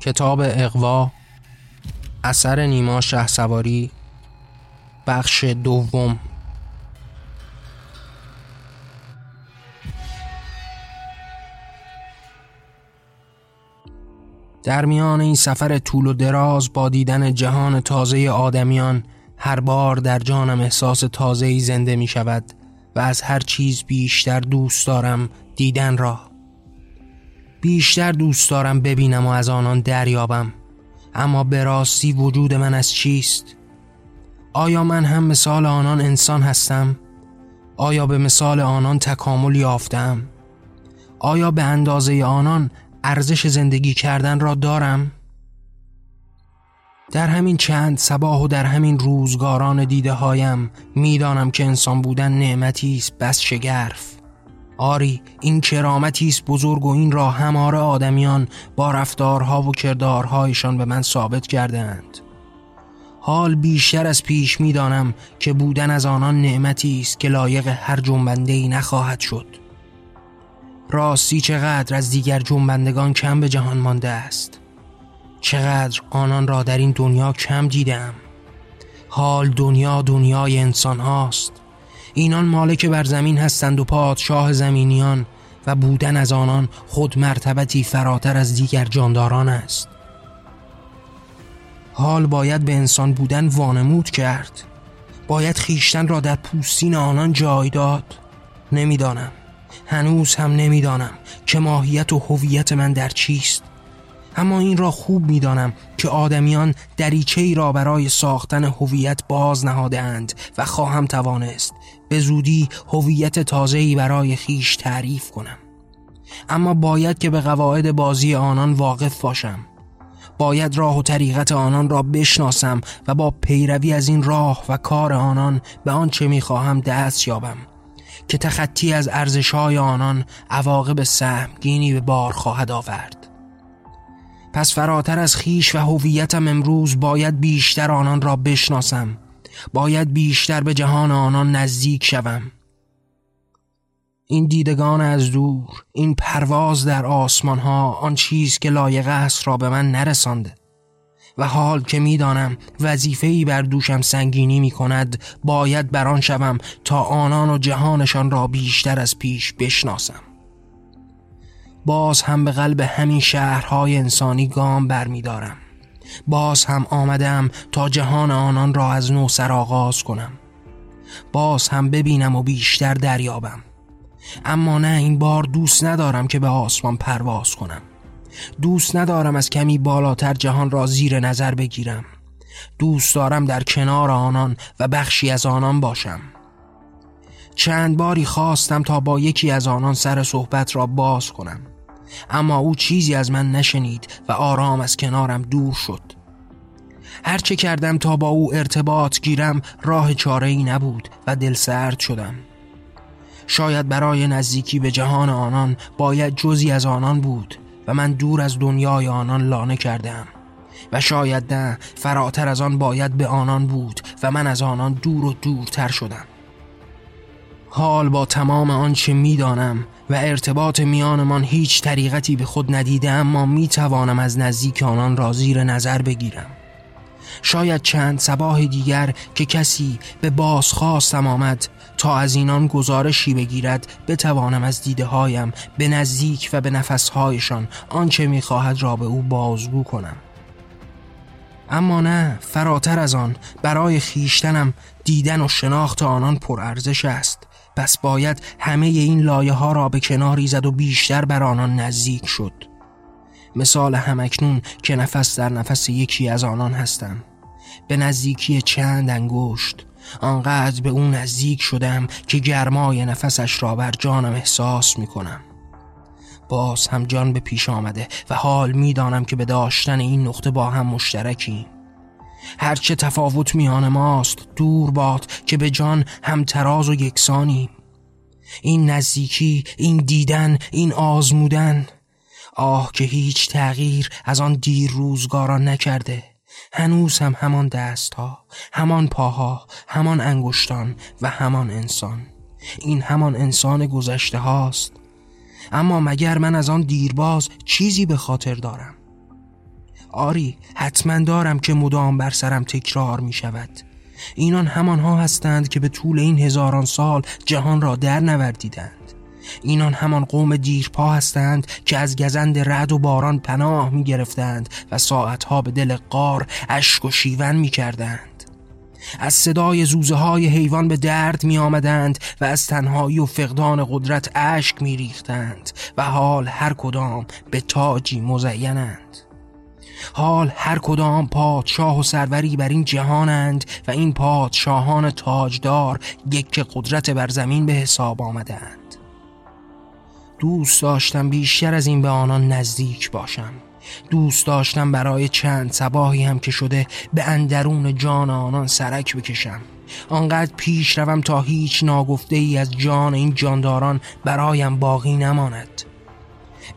کتاب اقوا اثر نیما شه سواری بخش دوم. در میان این سفر طول و دراز با دیدن جهان تازه آدمیان هر بار در جانم احساس تازه‌ای زنده می شود و از هر چیز بیشتر دوست دارم دیدن را. بیشتر دوست دارم ببینم و از آنان دریابم اما به راستی وجود من از چیست؟ آیا من هم مثال آنان انسان هستم؟ آیا به مثال آنان تکامل یافتم؟ آیا به اندازه آنان ارزش زندگی کردن را دارم؟ در همین چند سباه و در همین روزگاران دیده هایم می‌دانم که انسان بودن نعمتی است بس شگرف آری این کرامتی است بزرگ و این را همار آدمیان با رفتارها و کردارهایشان به من ثابت کردهاند. حال بیشتر از پیش می‌دانم که بودن از آنان نعمتی است که لایق هر جنبنده ای نخواهد شد. راستی چقدر از دیگر جنبندگان کم به جهان مانده است؟ چقدر آنان را در این دنیا کم دیدم حال دنیا دنیای انسان هاست. اینان مالک بر زمین هستند و پادشاه زمینیان و بودن از آنان خود مرتبتی فراتر از دیگر جانداران است. حال باید به انسان بودن وانمود کرد. باید خیشتن را در پوستین آنان جای داد. نمی‌دانم. هنوز هم نمی‌دانم که ماهیت و هویت من در چیست. اما این را خوب می‌دانم که آدمیان دریچه ای را برای ساختن هویت باز نهاده اند و خواهم توانست به زودی هویت تازه‌ای برای خیش تعریف کنم. اما باید که به قواعد بازی آنان واقف باشم. باید راه و طریقت آنان را بشناسم و با پیروی از این راه و کار آنان به آنچه می‌خواهم دست یابم که تخطی از ارزشهای آنان عواقب سهمگینی به بار خواهد آورد. پس فراتر از خیش و هویتم امروز باید بیشتر آنان را بشناسم باید بیشتر به جهان آنان نزدیک شوم. این دیدگان از دور این پرواز در آسمان ها آن چیز که لایق است را به من نرسانده. و حال که می‌دانم وظیفه‌ای بر دوشم سنگینی می کند باید بران شوم تا آنان و جهانشان را بیشتر از پیش بشناسم. باز هم به قلب همین شهرهای انسانی گام برمیدارم. باز هم آمدم تا جهان آنان را از نو سرآغاز کنم. باز هم ببینم و بیشتر دریابم. اما نه این بار دوست ندارم که به آسمان پرواز کنم. دوست ندارم از کمی بالاتر جهان را زیر نظر بگیرم. دوست دارم در کنار آنان و بخشی از آنان باشم. چند باری خواستم تا با یکی از آنان سر صحبت را باز کنم. اما او چیزی از من نشنید و آرام از کنارم دور شد. هرچه کردم تا با او ارتباط گیرم راه چاره ای نبود و دل سرد شدم. شاید برای نزدیکی به جهان آنان باید جزی از آنان بود و من دور از دنیای آنان لانه کردم و شاید نه فراتر از آن باید به آنان بود و من از آنان دور و دورتر شدم. حال با تمام آنچه می‌دانم و ارتباط میانمان هیچ طریقتی به خود ندیده اما می توانم از نزدیک آنان را زیر نظر بگیرم. شاید چند سباه دیگر که کسی به بازخواستم آمد تا از اینان گزارشی بگیرد بتوانم از دیده هایم به نزدیک و به نفسهایشان آنچه می‌خواهد را به او بازگو کنم. اما نه فراتر از آن برای خیشتنم دیدن و شناخت آنان پرارزش است. پس باید همه این لایه ها را به کناری زد و بیشتر بر آنان نزدیک شد. مثال همکنون که نفس در نفس یکی از آنان هستم. به نزدیکی چند انگشت. آنقدر به اون نزدیک شدم که گرمای نفسش را بر جانم احساس می کنم باز هم جان به پیش آمده و حال می‌دانم که به داشتن این نقطه با هم مشترکیم. هرچه تفاوت میان ماست دور باد که به جان هم تراز و یکسانی. این نزدیکی این دیدن این آزمودن. آه که هیچ تغییر از آن دیر روزگاران نکرده. هنوز هم همان دستها همان پاها همان انگشتان و همان انسان. این همان انسان گذشته هاست. اما مگر من از آن دیرباز چیزی به خاطر دارم؟ آری حتما دارم که مدام بر سرم تکرار می شود اینان همانها هستند که به طول این هزاران سال جهان را در نوردیدند. اینان همان قوم دیرپا هستند که از گزند رد و باران پناه می گرفتند و ساعتها به دل قار اشک و شیون می کردند از صدای زوزه های حیوان به درد می آمدند و از تنهایی و فقدان قدرت اشک می ریختند و حال هر کدام به تاجی مزینند. حال هر کدام پادشاه و سروری بر این جهانند و این پادشاهان تاجدار یک قدرت بر زمین به حساب آمدند. دوست داشتم بیشتر از این به آنان نزدیک باشم. دوست داشتم برای چند سباهی هم که شده به اندرون جان آنان سرک بکشم. آنقدر پیش روم تا هیچ ناگفته ای از جان این جانداران برایم باقی نماند.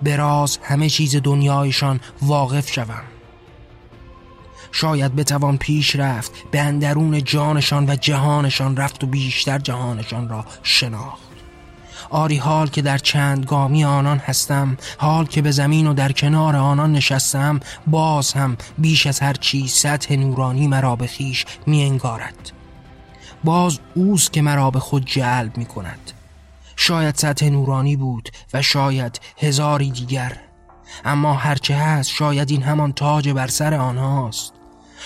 به راز همه چیز دنیایشان واقف شوم. شاید بتوان پیش رفت به اندرون جانشان و جهانشان رفت و بیشتر جهانشان را شناخت. آری حال که در چند گامی آنان هستم حال که به زمین و در کنار آنان نشستم باز هم بیش از هر چیز سطح نورانی مرا به خیش می انگارد باز اوست که مرا به خود جلب می کند شاید سطح نورانی بود و شاید هزاری دیگر اما هرچه هست شاید این همان تاج بر سر آنهاست.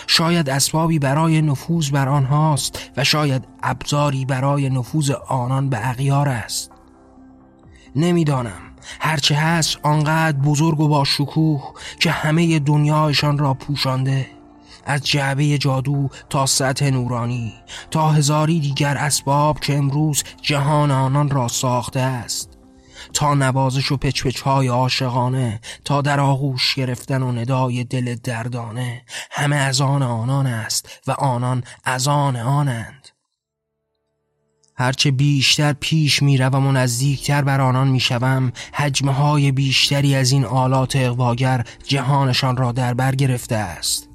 شاید اسبابی برای نفوذ بر آنهاست و شاید ابزاری برای نفوذ آنان به اغیار است. نمی‌دانم. هرچه هست آنقدر بزرگ و با شکوه که همه دنیایشان را پوشانده. از جعبه جادو تا سطح نورانی تا هزاری دیگر اسباب که امروز جهان آنان را ساخته است. تا نوازش و پچپچ های عاشقانه تا در آغوش گرفتن و ندای دل دردانه. همه از آن آنان است و آنان از آن آنند. هرچه بیشتر پیش می و نزدیکتر بر آنان می شوم حجمه های بیشتری از این آلات اقواگر جهانشان را در بر گرفته است.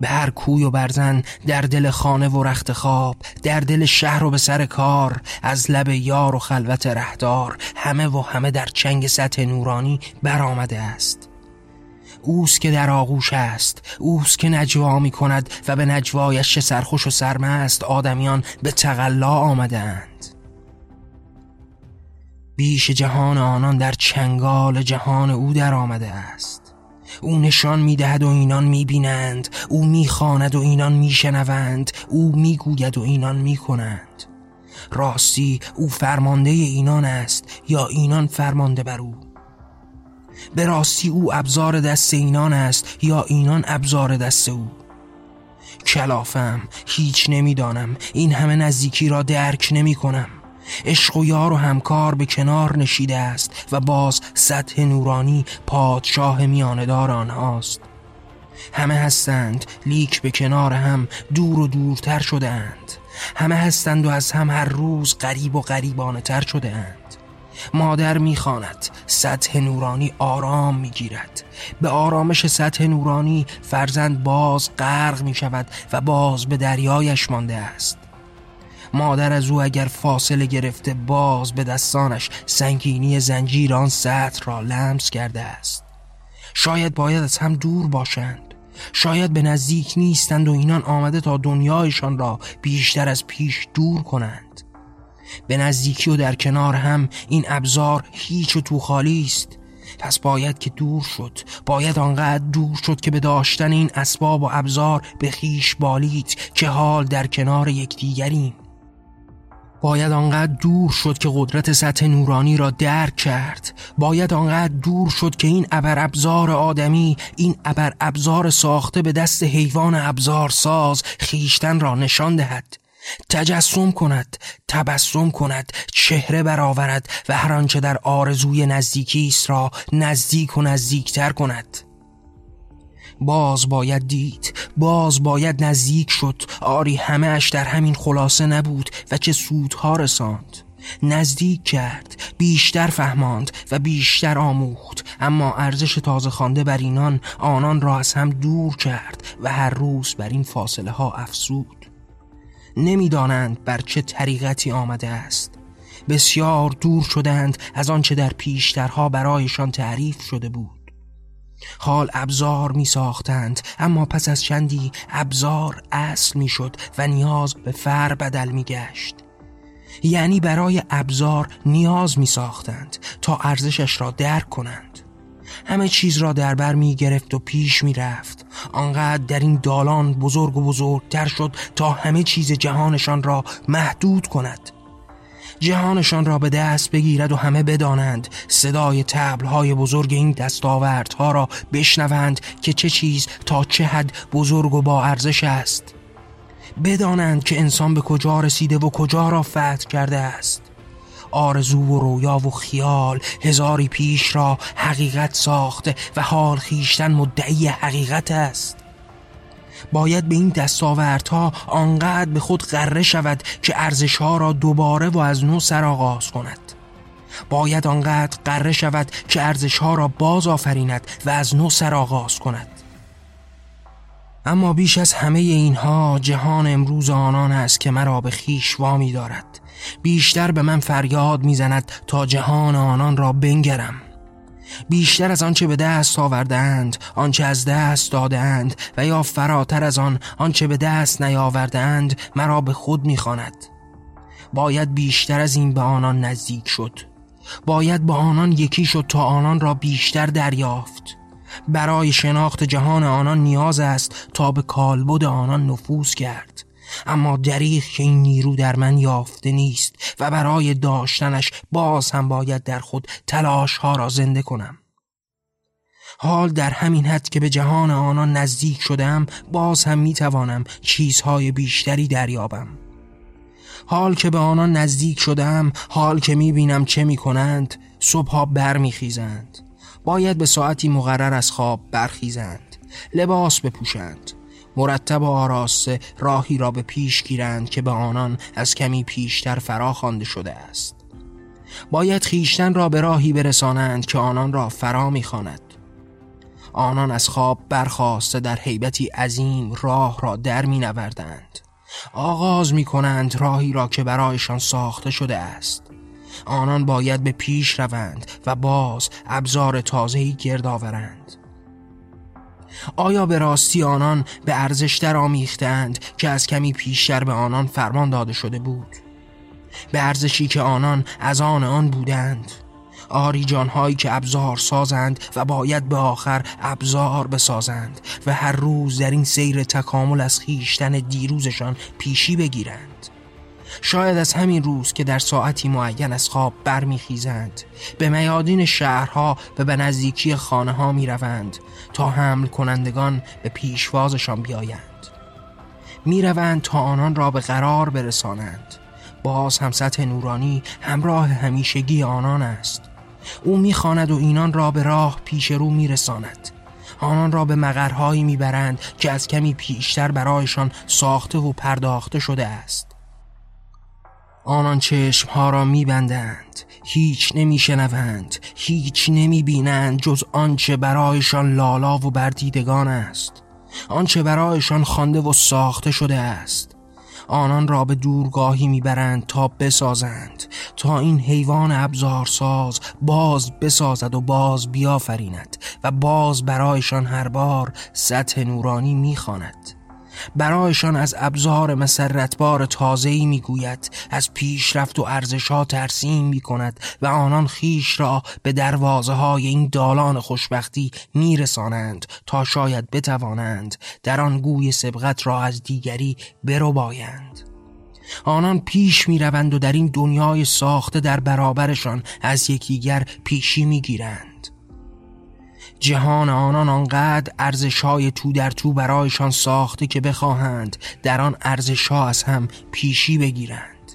به هر کوی و برزن در دل خانه و رخت خواب در دل شهر و به سر کار از لب یار و خلوت رهدار همه و همه در چنگ سطح نورانی برآمده است. اوست که در آغوش است اوست که نجوا می کند و به نجوایش سرخوش و سرمست آدمیان به تقلا آمدند بیش جهان آنان در چنگال جهان او در آمده است. او نشان می‌دهد و اینان می‌بینند. او می‌خواند و اینان میشنوند. او می‌گوید و اینان می‌کنند. راستی او فرمانده اینان است یا اینان فرمانده بر او؟ به راستی او ابزار دست اینان است یا اینان ابزار دست او؟ کلافم هیچ نمی‌دانم. این همه نزدیکی را درک نمی کنم عشق و یار و همکار به کنار نشیده است و باز سطح نورانی پادشاه میاندار آنهاست. همه هستند لیک به کنار هم دور و دورتر شده اند همه هستند و از هم هر روز غریب و غریبانه تر شده اند مادر می‌خواند سطح نورانی آرام می‌گیرد. به آرامش سطح نورانی فرزند باز غرق می شود و باز به دریایش مانده است. مادر از او اگر فاصله گرفته باز به دستانش سنگینی زنجیر آن سطح را لمس کرده است. شاید باید از هم دور باشند. شاید به نزدیک نیستند و اینان آمده تا دنیایشان را بیشتر از پیش دور کنند. به نزدیکی و در کنار هم این ابزار هیچ و تو خالی است. پس باید که دور شد. باید آنقدر دور شد که به داشتن این اسباب و ابزار به خیش بالید که حال در کنار یکدیگریم. باید آنقدر دور شد که قدرت سطح نورانی را درک کرد. باید آنقدر دور شد که این ابر ابزار آدمی این ابر ابزار ساخته به دست حیوان ابزار ساز خیشتن را نشان دهد. تجسم کند تبسم کند چهره برآورد و هر آنچه در آرزوی نزدیکی است را نزدیک و نزدیکتر کند. باز باید دید باز باید نزدیک شد. آری همه اش در همین خلاصه نبود و چه سودها رساند. نزدیک کرد بیشتر فهماند و بیشتر آموخت. اما ارزش تازه خوانده بر اینان آنان را از هم دور کرد و هر روز بر این فاصله ها افزود. نمی‌دانند بر چه طریقتی آمده است. بسیار دور شدند از آنچه در پیشترها برایشان تعریف شده بود. حال ابزار می ساختند اما پس از چندی ابزار اصل می شد و نیاز به فر بدل می گشت یعنی برای ابزار نیاز می ساختند تا ارزشش را درک کنند. همه چیز را در بر می گرفت و پیش می رفت آنقدر در این دالان بزرگ و بزرگتر شد تا همه چیز جهانشان را محدود کند. جهانشان را به دست بگیرد و همه بدانند. صدای تبلهای بزرگ این دستاوردها را بشنوند که چه چیز تا چه حد بزرگ و با ارزش است. بدانند که انسان به کجا رسیده و کجا را فتح کرده است. آرزو و رویا و خیال هزاری پیش را حقیقت ساخته و حال خیشتن مدعی حقیقت است. باید به این دستاوردها آنقدر به خود غره شود که ارزشها را دوباره و از نو سرآغاز کند. باید آنقدر قره شود که ارزشها را باز آفریند و از نو سرآغاز کند. اما بیش از همه اینها جهان امروز آنان است که مرا به خیش وامی دارد. بیشتر به من فریاد می‌زند تا جهان آنان را بنگرم. بیشتر از آنچه به دست آوردهاند آنچه از دست دادهاند و یا فراتر از آن آنچه به دست نیاوردهاند مرا به خود می‌خواند. باید بیشتر از این به آنان نزدیک شد. باید با آنان یکی شد تا آنان را بیشتر دریافت. برای شناخت جهان آنان نیاز است تا به کالبد آنان نفوذ کرد. اما دریغ که این نیرو در من یافته نیست و برای داشتنش باز هم باید در خود تلاش ها را زنده کنم. حال در همین حد که به جهان آنان نزدیک شدم باز هم می توانم چیزهای بیشتری دریابم. حال که به آنان نزدیک شدم حال که می بینم چه می کنند صبحها برمیخیزند. باید به ساعتی مقرر از خواب برخیزند لباس بپوشند. مرتب و آراسته راهی را به پیش گیرند که به آنان از کمی پیشتر فرا خوانده شده است. باید خیشتن را به راهی برسانند که آنان را فرا می‌خواند. آنان از خواب برخواسته در حیبتی عظیم راه را در می نوردند. آغاز می کنند راهی را که برایشان ساخته شده است. آنان باید به پیش روند و باز ابزار تازهی گرد آورند. آیا به راستی آنان به ارزش در آمیختند که از کمی پیشتر به آنان فرمان داده شده بود؟ به ارزشی که آنان از آن آن بودند. آری جانهایی که ابزار سازند و باید به آخر ابزار بسازند و هر روز در این سیر تکامل از خیشتن دیروزشان پیشی بگیرند. شاید از همین روز که در ساعتی معین از خواب برمیخیزند. به میادین شهرها و به نزدیکی خانه ها می روند تا حمل کنندگان به پیشوازشان بیایند. می روند تا آنان را به قرار برسانند. باز هم سطح نورانی همراه همیشگی آنان است. او می‌خواند و اینان را به راه پیش رو میرساند. آنان را به مقرهایی می‌برند که از کمی پیشتر برایشان ساخته و پرداخته شده است. آنان چشمها را میبندند هیچ نمیشنوند هیچ نمی‌بینند جز آنچه برایشان لالا و بردیدگان است. آنچه برایشان خوانده و ساخته شده است. آنان را به دورگاهی می‌برند تا بسازند تا این حیوان ابزارساز باز بسازد و باز بیافریند و باز برایشان هر بار سطح نورانی می‌خواند. برایشان از ابزار مسرتبار تازه‌ای می‌گوید از پیشرفت و ارزشها ترسیم می کند و آنان خیش را به دروازه های این دالان خوشبختی میرسانند تا شاید بتوانند در آن گوی سبقت را از دیگری برو بایند آنان پیش می روند و در این دنیای ساخته در برابرشان از یکیگر پیشی می گیرند جهان آنان آنقدر ارزش های تو در تو برایشان ساخته که بخواهند در آن ارزش ها از هم پیشی بگیرند.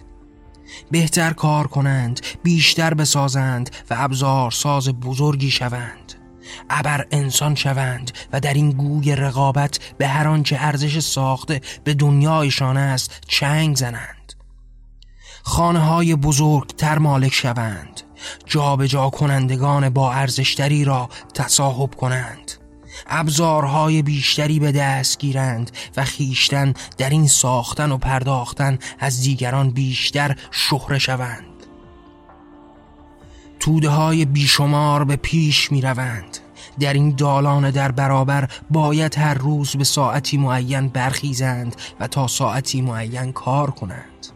بهتر کار کنند بیشتر بسازند و ابزار ساز بزرگی شوند. ابر انسان شوند و در این گوی رقابت به هر آنچه ارزش ساخته به دنیایشان است چنگ زنند. خانه های بزرگتر مالک شوند. جابجا جا کنندگان با ارزشتری را تصاحب کنند. ابزارهای بیشتری به دست گیرند و خیشتن در این ساختن و پرداختن از دیگران بیشتر شهره شوند. توده های بیشمار به پیش می روند. در این دالان در برابر باید هر روز به ساعتی معین برخیزند و تا ساعتی معین کار کنند.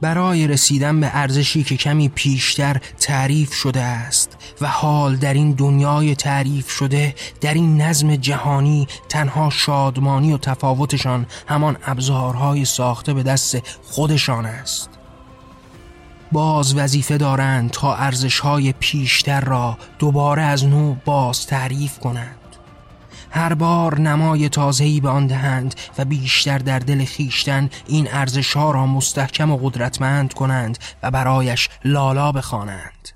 برای رسیدن به ارزشی که کمی پیشتر تعریف شده است و حال در این دنیای تعریف شده در این نظم جهانی تنها شادمانی و تفاوتشان همان ابزارهای ساخته به دست خودشان است. باز وظیفه دارند تا ارزشهای پیشتر را دوباره از نو باز تعریف کنند. هر بار نمای تازه‌ای به آن دهند و بیشتر در دل خیشتن این ارزش ها را مستحکم و قدرتمند کنند و برایش لالا بخوانند.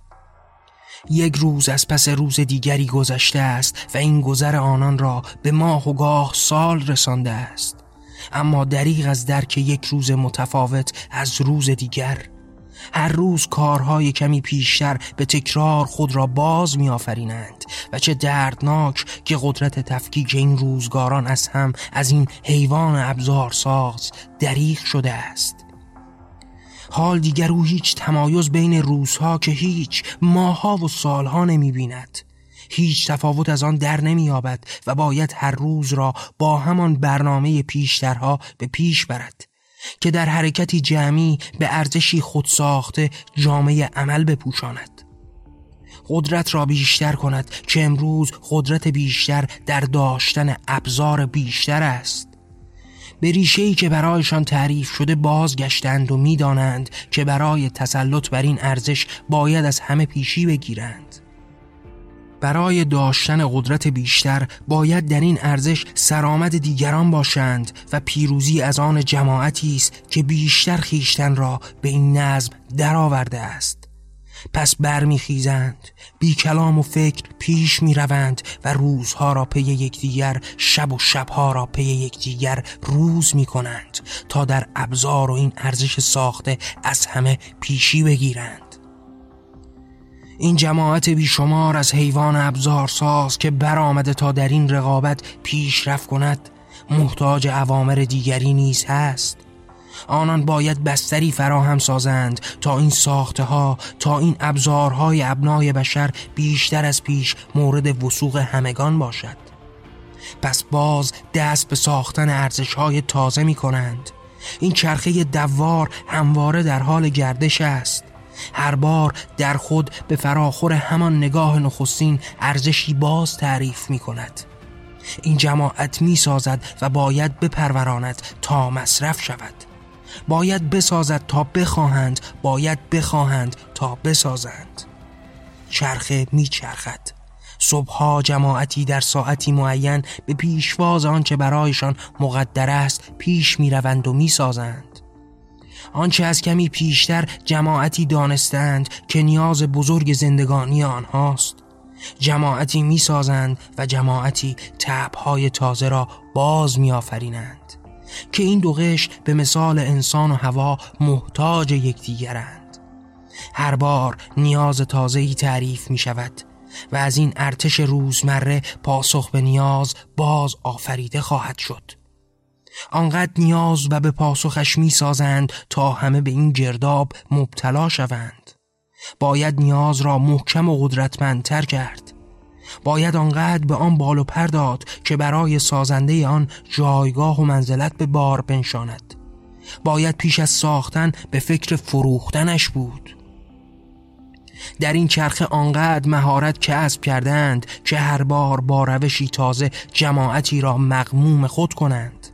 یک روز از پس روز دیگری گذشته است و این گذر آنان را به ماه و گاه سال رسانده است اما دریغ از درک یک روز متفاوت از روز دیگر هر روز کارهای کمی پیشتر به تکرار خود را باز میآفرینند و چه دردناک که قدرت تفکیک این روزگاران از هم از این حیوان ابزار ساز دریغ شده است. حال دیگر او هیچ تمایز بین روزها که هیچ ماها و سالها نمی بیند هیچ تفاوت از آن در نمییابد و باید هر روز را با همان برنامه پیشترها به پیش برد. که در حرکتی جمعی به ارزشی خود ساخته جامعه عمل بپوشاند. قدرت را بیشتر کند که امروز قدرت بیشتر در داشتن ابزار بیشتر است. به ریشه که برایشان تعریف شده بازگشتند و می‌دانند که برای تسلط بر این ارزش باید از همه پیشی بگیرند. برای داشتن قدرت بیشتر باید در این ارزش سرآمد دیگران باشند و پیروزی از آن جماعتی است که بیشتر خیشتن را به این نظم درآورده است. پس برمیخیزند بی کلام و فکر پیش می روند و روزها را پی یکدیگر شب و شبها را پی یکدیگر روز می کنند تا در ابزار و این ارزش ساخته از همه پیشی بگیرند. این جماعت بیشمار از حیوان ابزارساز که برآمده تا در این رقابت پیشرفت کند محتاج عوامر دیگری نیز هست. آنان باید بستری فراهم سازند تا این ساخته ها تا این ابزارهای ابنای بشر بیشتر از پیش مورد وسوق همگان باشد. پس باز دست به ساختن ارزش های تازه می کنند این چرخه دوار همواره در حال گردش است. هر بار در خود به فراخور همان نگاه نخستین ارزشی باز تعریف می کند. این جماعت می سازد و باید بپروراند تا مصرف شود. باید بسازد تا بخواهند باید بخواهند تا بسازند. چرخه می چرخد. صبحها جماعتی در ساعتی معین به پیشواز آنچه برایشان مقدر است پیش می روند و می سازند. آنچه از کمی پیشتر جماعتی دانستند که نیاز بزرگ زندگانی آنهاست. جماعتی می‌سازند و جماعتی تبهای تازه را باز میآفرینند که این دو به مثال انسان و هوا محتاج یکدیگرند. هر بار نیاز تازه‌ای تعریف می شود و از این ارتش روزمره پاسخ به نیاز باز آفریده خواهد شد. آنقدر نیاز و به پاسخش می سازند تا همه به این گرداب مبتلا شوند. باید نیاز را محکم و قدرتمندتر کرد. باید آنقدر به آن بال و پرداد که برای سازنده آن جایگاه و منزلت به بار بنشاند. باید پیش از ساختن به فکر فروختنش بود. در این چرخه آنقدر مهارت کسب کردند که هر بار با روشی تازه جماعتی را مقموم خود کنند.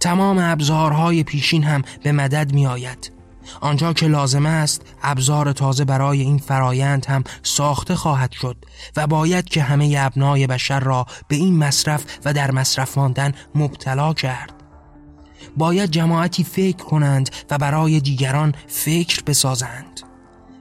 تمام ابزارهای پیشین هم به مدد می آید آنجا که لازم است ابزار تازه برای این فرایند هم ساخته خواهد شد و باید که همه ابنای بشر را به این مصرف و در مصرف ماندن مبتلا کرد. باید جماعتی فکر کنند و برای دیگران فکر بسازند.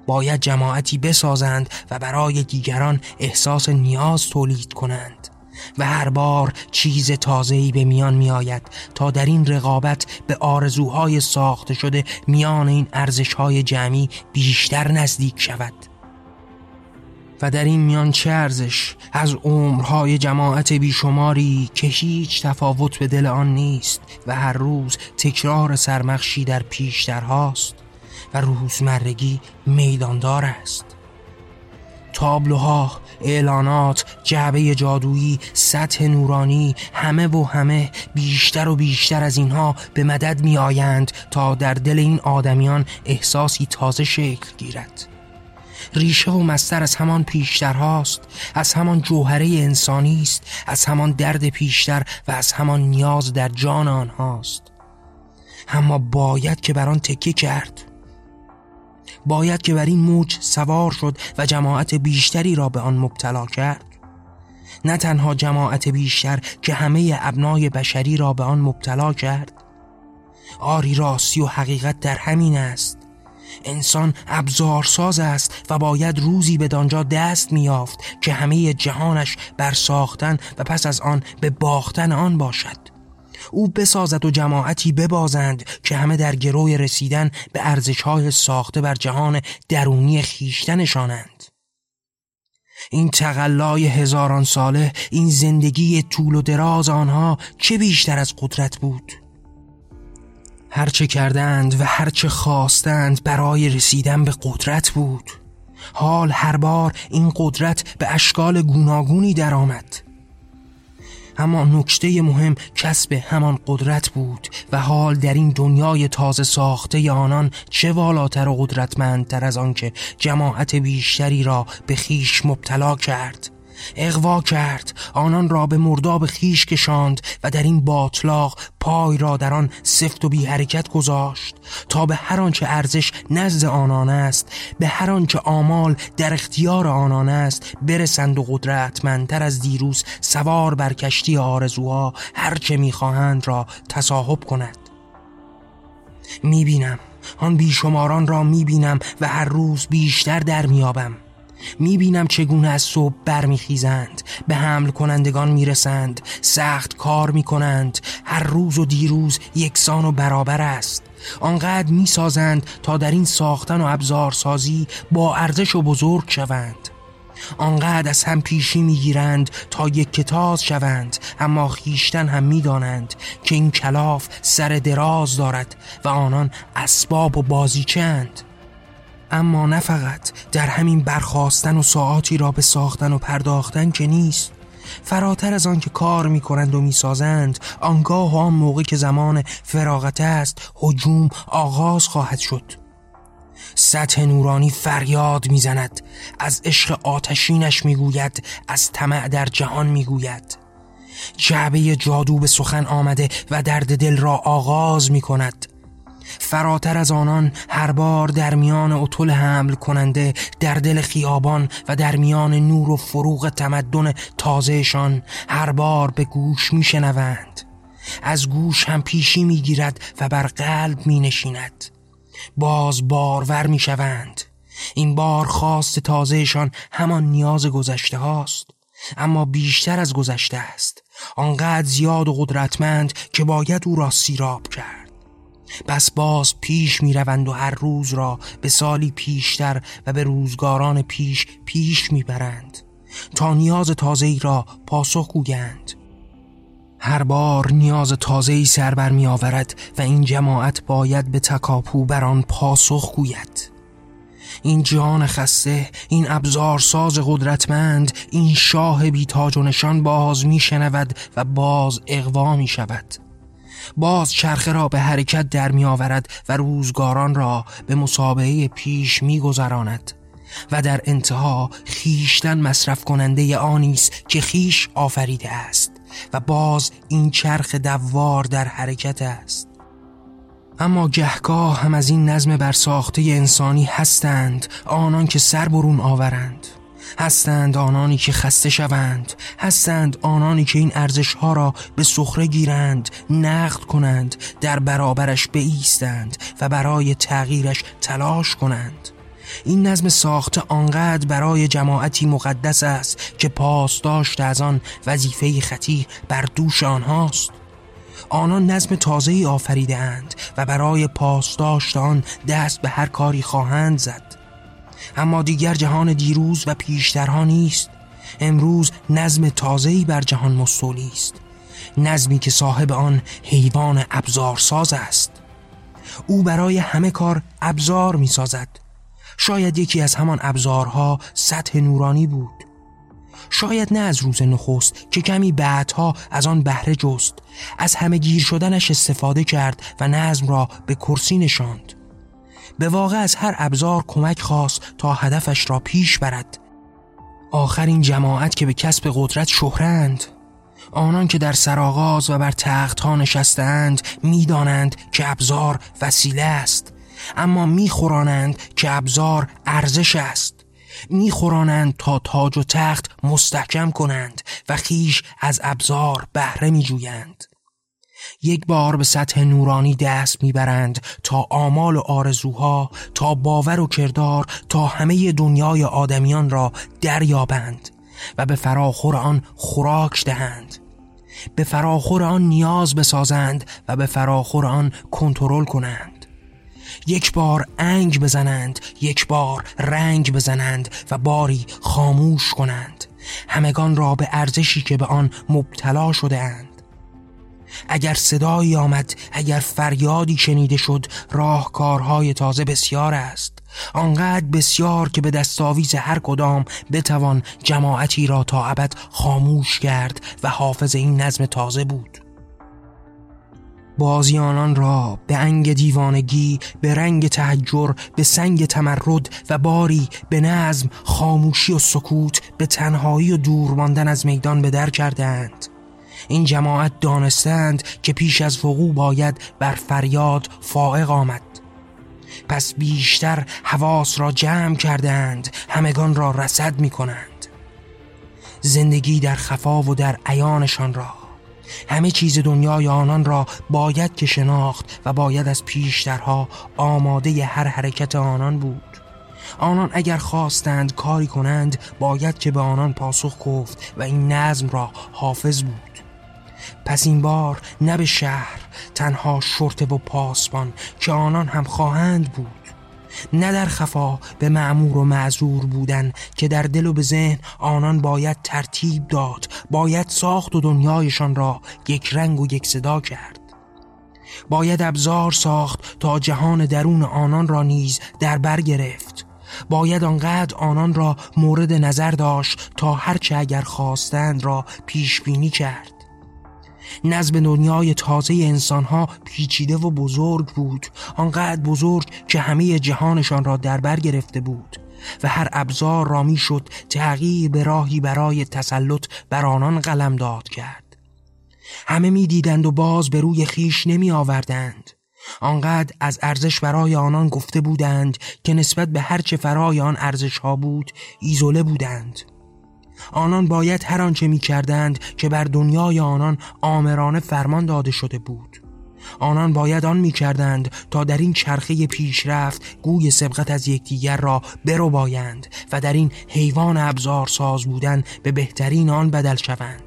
باید جماعتی بسازند و برای دیگران احساس نیاز تولید کنند. و هر بار چیز تازه‌ای به میان می آید تا در این رقابت به آرزوهای ساخته شده میان این ارزشهای جمعی بیشتر نزدیک شود. و در این میان چه ارزش؟ از عمرهای جماعت بیشماری که هیچ تفاوت به دل آن نیست و هر روز تکرار سرمخشی در پیشترهاست و روزمرگی میداندار است. تابلوها اعلانات جعبه جادویی سطح نورانی همه و همه بیشتر و بیشتر از اینها به مدد می آیند تا در دل این آدمیان احساسی تازه شکل گیرد. ریشه و مستر از همان پیشتر هاست از همان جوهره انسانی است از همان درد پیشتر و از همان نیاز در جان آنهاست. اما باید که بر آن تکیه کرد. باید که بر این موج سوار شد و جماعت بیشتری را به آن مبتلا کرد. نه تنها جماعت بیشتر که همه ابنای بشری را به آن مبتلا کرد. آری راستی و حقیقت در همین است. انسان ابزارساز است و باید روزی به دانجا دست میافت که همه جهانش بر ساختن و پس از آن به باختن آن باشد. او بسازد و جماعتی ببازند که همه در گروی رسیدن به ارزشهای ساخته بر جهان درونی خیشتنشانند. این تقلای هزاران ساله این زندگی طول و دراز آنها چه بیشتر از قدرت بود؟ هرچه کردند و هرچه خواستند برای رسیدن به قدرت بود. حال هر بار این قدرت به اشکال گوناگونی درآمد. اما نکته مهم کسب همان قدرت بود و حال در این دنیای تازه ساخته آنان چه والاتر و قدرتمندتر از آنکه جماعت بیشتری را به خیش مبتلا کرد. اغوا کرد. آنان را به مرداب خیش کشاند و در این باطلاق پای را در آن سفت و بی حرکت گذاشت تا به هر آنچه ارزش نزد آنان است به هر آنچه آمال در اختیار آنان است برسند و قدرتمندتر از دیروز سوار بر کشتی آرزوها هر چه می‌خواهند را تصاحب کند. می‌بینم. آن بیشماران را می‌بینم و هر روز بیشتر در میابم می‌بینم چگونه از صبح برمیخیزند به حمل کنندگان می‌رسند سخت کار می‌کنند. هر روز و دیروز یکسان و برابر است. آنقدر می‌سازند تا در این ساختن و ابزارسازی با ارزش و بزرگ شوند. آنقدر از هم پیشی می‌گیرند تا یک کتاز شوند اما خیشتن هم می‌دانند که این کلاف سر دراز دارد و آنان اسباب و بازیچند اما نه فقط. در همین برخواستن و ساعاتی را به ساختن و پرداختن که نیست. فراتر از آن که کار می کنند و می سازند آنگاه و آن موقع که زمان فراغت است حجوم آغاز خواهد شد. سطح نورانی فریاد می‌زند. از عشق آتشینش می‌گوید از طمع در جهان می‌گوید. جعبه جادو به سخن آمده و درد دل را آغاز می کند فراتر از آنان هر بار در میان اطول حمل کننده در دل خیابان و در میان نور و فروغ تمدن تازهشان هر بار به گوش میشنوند. از گوش هم پیشی می‌گیرد و بر قلب می نشیند باز بارور می شوند این بار خواست تازهشان همان نیاز گذشته هاست. اما بیشتر از گذشته است. آنقدر زیاد و قدرتمند که باید او را سیراب کرد. بس باز پیش می روند و هر روز را به سالی پیشتر و به روزگاران پیش پیش می برند تا نیاز تازه ای را پاسخ گویند. هر بار نیاز تازه ای سر بر می آورد و این جماعت باید به تکاپو بر آن پاسخ گوید. این جان خسته این ابزار ساز قدرتمند این شاه بیتاج و نشان باز می شنود و باز اقوا می شود باز چرخه را به حرکت در می آورد و روزگاران را به مسابقه پیش می گذراند و در انتها خیشتن مصرف کننده آنی است که خیش آفریده است و باز این چرخ دوار در حرکت است. اما گهگاه هم از این نظم برساخته انسانی هستند آنان که سر برون آورند. هستند آنانی که خسته شوند هستند آنانی که این ارزش ها را به سخره گیرند نقد کنند در برابرش بایستند و برای تغییرش تلاش کنند. این نظم ساخته آنقدر برای جماعتی مقدس است که پاسداشت از آن وظیفه خطیر بر دوش آنهاست. آنان نظم تازه‌ای آفریده اند و برای پاسداشت آن دست به هر کاری خواهند زد. اما دیگر جهان دیروز و پیشترها نیست. امروز نظم تازه‌ای بر جهان مستولی است. نظمی که صاحب آن حیوان ابزارساز است. او برای همه کار ابزار می سازد شاید یکی از همان ابزارها سطح نورانی بود. شاید نه از روز نخست که کمی بعدها از آن بهره جست از همه گیر شدنش استفاده کرد و نظم را به کرسی نشاند. به واقع از هر ابزار کمک خواست تا هدفش را پیش برد. آخرین جماعت که به کسب قدرت شهرند آنان که در سرآغاز و بر تخت ها نشستند می‌دانند که ابزار وسیله است. اما میخورانند که ابزار ارزش است. میخورانند تا تاج و تخت مستحکم کنند و خیش از ابزار بهره میجویند. یک بار به سطح نورانی دست می‌برند تا آمال و آرزوها تا باور و کردار تا همه دنیای آدمیان را دریابند و به فراخور آن خوراک دهند. به فراخور آن نیاز بسازند و به فراخور آن کنترل کنند. یک بار انگ بزنند یک بار رنگ بزنند و باری خاموش کنند. همگان را به ارزشی که به آن مبتلا شده اند. اگر صدایی آمد اگر فریادی شنیده شد راهکارهای تازه بسیار است. آنقدر بسیار که به دستاویز هر کدام بتوان جماعتی را تا ابد خاموش کرد و حافظ این نظم تازه بود. بازیانان را به انگ دیوانگی به رنگ تحجر به سنگ تمرد و باری به نظم خاموشی و سکوت به تنهایی و دور ماندن از میدان به در کردند. این جماعت دانستند که پیش از وقوع باید بر فریاد فائق آمد. پس بیشتر حواس را جمع کردند همگان را رسد می کنند زندگی در خفا و در عیانشان را همه چیز دنیای آنان را باید که شناخت و باید از پیشترها آماده هر حرکت آنان بود. آنان اگر خواستند کاری کنند باید که به آنان پاسخ گفت و این نظم را حافظ بود. پس این بار نه به شهر تنها شرطه و پاسبان که آنان هم خواهند بود. نه در خفا به معمور و معذور بودن که در دل و به ذهن آنان باید ترتیب داد باید ساخت و دنیایشان را یک رنگ و یک صدا کرد. باید ابزار ساخت تا جهان درون آنان را نیز در بر گرفت. باید آنقدر آنان را مورد نظر داشت تا هرچه اگر خواستند را پیش بینی کرد. نظم دنیای تازه انسانها پیچیده و بزرگ بود. آنقدر بزرگ که همه جهانشان را در بر گرفته بود و هر ابزار را می‌شد تغییر به راهی برای تسلط بر آنان قلم داد کرد. همه می‌دیدند و باز به روی خیش نمی آوردند آنقدر از ارزش برای آنان گفته بودند که نسبت به هرچه فرای آن ارزش ها بود ایزوله بودند. آنان باید هر آنچه می کردند که بر دنیای آنان آمرانه فرمان داده شده بود. آنان باید آن می کردند تا در این چرخه پیشرفت گوی سبقت از یکدیگر را برو بایند و در این حیوان ابزار ساز بودن به بهترین آن بدل شوند.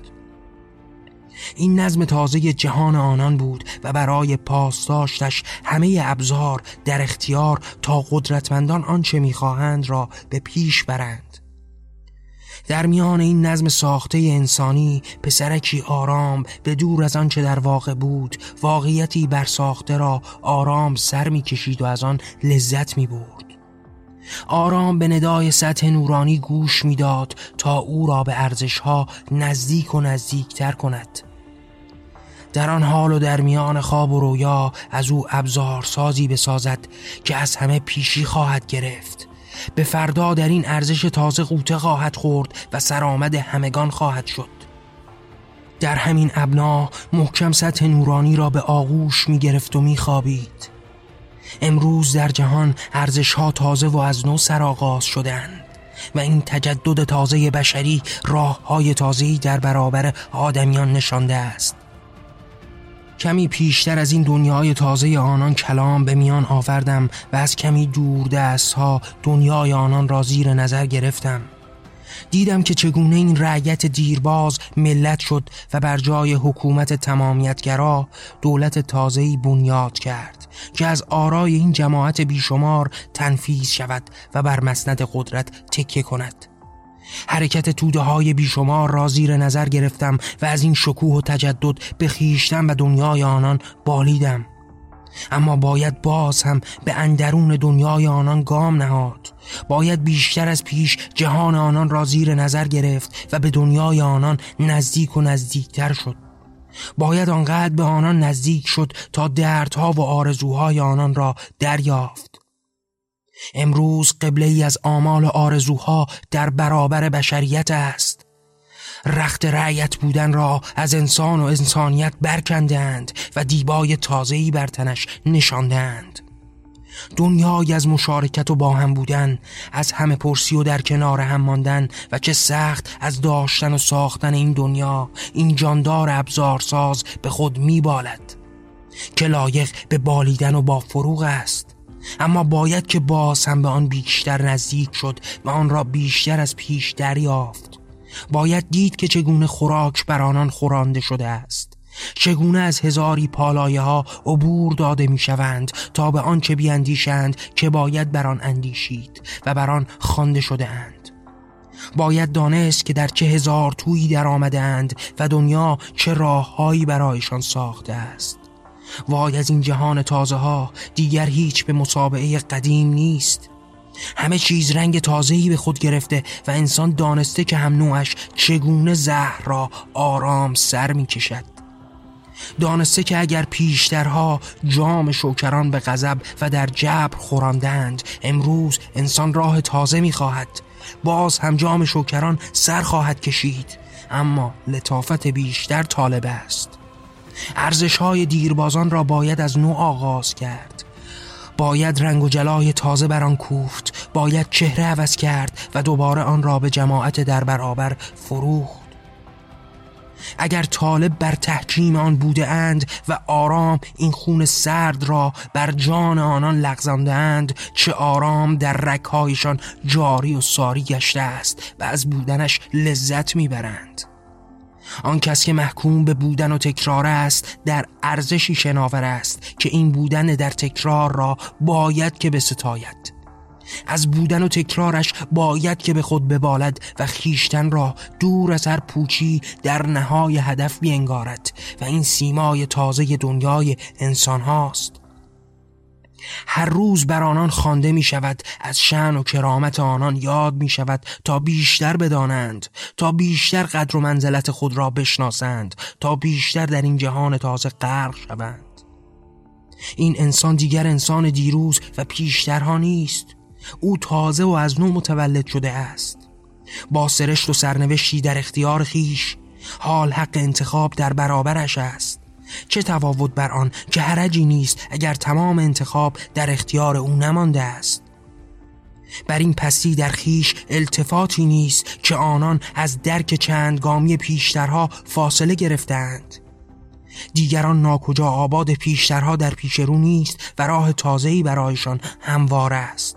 این نظم تازه جهان آنان بود و برای پاسداشتش همه ابزار در اختیار تا قدرتمندان آنچه می‌خواهند را به پیش برند. در میان این نظم ساخته انسانی پسرکی آرام به دور از آنچه در واقع بود واقعیتی بر ساخته را آرام سر می‌کشید و از آن لذت می برد آرام به ندای سطح نورانی گوش می‌داد تا او را به ارزشها نزدیک و نزدیکتر کند. در آن حال و در میان خواب و رویا از او ابزار سازی بسازد که از همه پیشی خواهد گرفت. به فردا در این ارزش تازه قوطه خواهد خورد و سرآمد همگان خواهد شد در همین ابنا محکم سطح نورانی را به آغوش می گرفت و می خوابید. امروز در جهان ارزش ها تازه و از نو سرآغاز شدند و این تجدد تازه بشری راه های تازهی در برابر آدمیان نشانده است کمی پیشتر از این دنیای تازه آنان کلام به میان آوردم و از کمی دور دست ها دنیای آنان را زیر نظر گرفتم. دیدم که چگونه این رعیت دیرباز ملت شد و بر جای حکومت تمامیتگرا دولت تازه‌ای بنیاد کرد که از آرای این جماعت بیشمار تنفیز شود و بر مسند قدرت تکیه کند. حرکت توده های بیشمار را زیر نظر گرفتم و از این شکوه و تجدد به خیشتن و دنیای آنان بالیدم. اما باید باز هم به اندرون دنیای آنان گام نهاد. باید بیشتر از پیش جهان آنان را زیر نظر گرفت و به دنیای آنان نزدیک و نزدیکتر شد. باید آنقدر به آنان نزدیک شد تا دردها و آرزوهای آنان را دریافت. امروز قبله ای از آمال و آرزوها در برابر بشریت است. رخت رعیت بودن را از انسان و انسانیت برکندند و دیبای تازهی بر تنش نشاندند. دنیای از مشارکت و با هم بودن از همه پرسی و در کنار هم ماندن و چه سخت از داشتن و ساختن این دنیا این جاندار ابزارساز به خود میبالد. که لایق به بالیدن و با فروغ است. اما باید که باز هم به آن بیشتر نزدیک شد و آن را بیشتر از پیش دریافت. باید دید که چگونه خوراک بر آنان خورانده شده است. چگونه از هزاری پالایه ها عبور داده می شوند تا به آنچه بیاندیشند که باید بر آن اندیشید و بر آن خوانده شده اند. باید دانست که در چه هزار تویی در آمده اند و دنیا چه راههایی برایشان ساخته است. وای از این جهان تازه ها دیگر هیچ به مسابعه قدیم نیست. همه چیز رنگ تازه‌ای به خود گرفته و انسان دانسته که هم نوعش چگونه زهر را آرام سر می کشد دانسته که اگر پیشترها جام شوکران به غضب و در جبر خوراندند امروز انسان راه تازه می خواهد باز هم جام شوکران سر خواهد کشید. اما لطافت بیشتر طالب است. ارزش های دیربازان را باید از نوع آغاز کرد. باید رنگ و جلای تازه بر آن کوفت باید چهره عوض کرد و دوباره آن را به جماعت در برابر فروخت. اگر طالب بر تحکیم آن بوده اند و آرام این خون سرد را بر جان آنان لغزانده اند چه آرام در رکهایشان جاری و ساری گشته است و از بودنش لذت می‌برند. آن کس که محکوم به بودن و تکرار است در ارزشی شناور است که این بودن در تکرار را باید که بستاید. از بودن و تکرارش باید که به خود ببالد و خیشتن را دور از هر پوچی در نهای هدف بینگارد و این سیمای تازه دنیای انسان هاست. هر روز بر آنان خوانده می شود از شن و کرامت آنان یاد می شود تا بیشتر بدانند تا بیشتر قدر و منزلت خود را بشناسند تا بیشتر در این جهان تازه غرق شوند. این انسان دیگر انسان دیروز و پیشترها نیست. او تازه و از نو متولد شده است. با سرشت و سرنوشتی در اختیار خیش حال حق انتخاب در برابرش است. چه تفاوت بر آن که حرجی نیست اگر تمام انتخاب در اختیار او نمانده است. بر این پستی در خیش التفاتی نیست که آنان از درک چند گامی پیشترها فاصله گرفتند دیگران ناکجا آباد پیشترها در پیش رو نیست و راه تازه‌ای برایشان هموار است.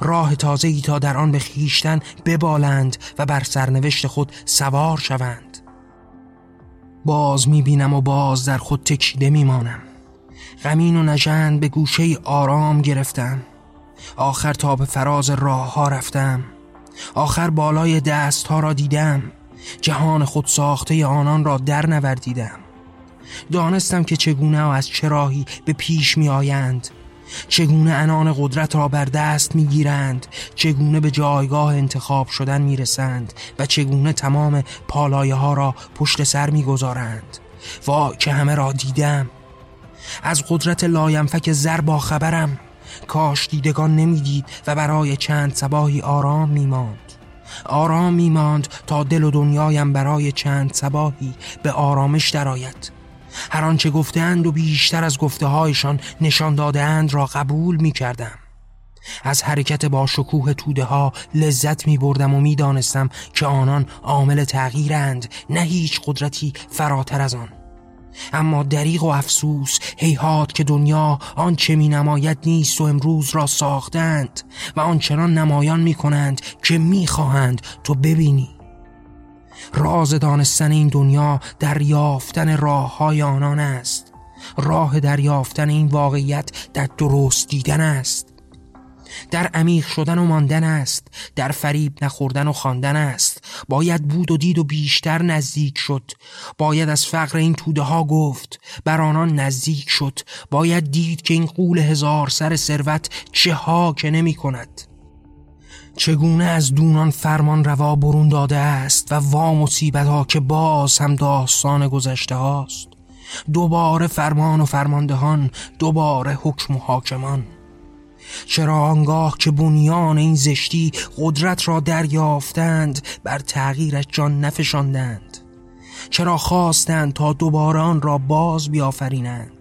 راه تازه‌ای تا در آن به خیشتن ببالند و بر سرنوشت خود سوار شوند. باز می‌بینم و باز در خود تکیده میمانم. غمین و نژند به گوشه آرام گرفتم. آخر تا به فراز راه ها رفتم. آخر بالای دست ها را دیدم. جهان خود ساخته آنان را در نوردیدم. دانستم که چگونه و از چه به پیش می آیند چگونه انان قدرت را بر دست می‌گیرند؟ چگونه به جایگاه انتخاب شدن می‌رسند؟ و چگونه تمام پالایه ها را پشت سر می‌گذارند؟ وای که همه را دیدم. از قدرت لاینفک زر با خبرم. کاش دیدگان نمی‌دید و برای چند صباحی آرام میماند. آرام میماند تا دل و دنیایم برای چند سباهی به آرامش درآید. هر آنچه گفتند و بیشتر از گفته هایشان نشان دادهاند را قبول می کردم. از حرکت با شکوه توده ها لذت می بردم و می دانستم که آنان عامل تغییرند نه هیچ قدرتی فراتر از آن اما دریغ و افسوس هیهات که دنیا آنچه می نماید نیست و امروز را ساختند و آنچنان نمایان می کنند که می خواهند تو ببینی راز دانستن این دنیا دریافتن راه های آنان است. راه دریافتن این واقعیت در درست دیدن است. در عمیق شدن و ماندن است. در فریب نخوردن و خواندن است. باید بود و دید و بیشتر نزدیک شد. باید از فقر این توده ها گفت. بر آنان نزدیک شد. باید دید که این قول هزار سر ثروت چه ها که نمی کند. چگونه از دونان فرمان روا برون داده است و وا مصیبت ها که باز هم داستان گذشته هاست؟ دوباره فرمان و فرماندهان دوباره حکم و حاکمان. چرا آنگاه که بنیان این زشتی قدرت را دریافتند بر تغییرش جان نفشاندند؟ چرا خواستند تا دوباره آن را باز بیافرینند؟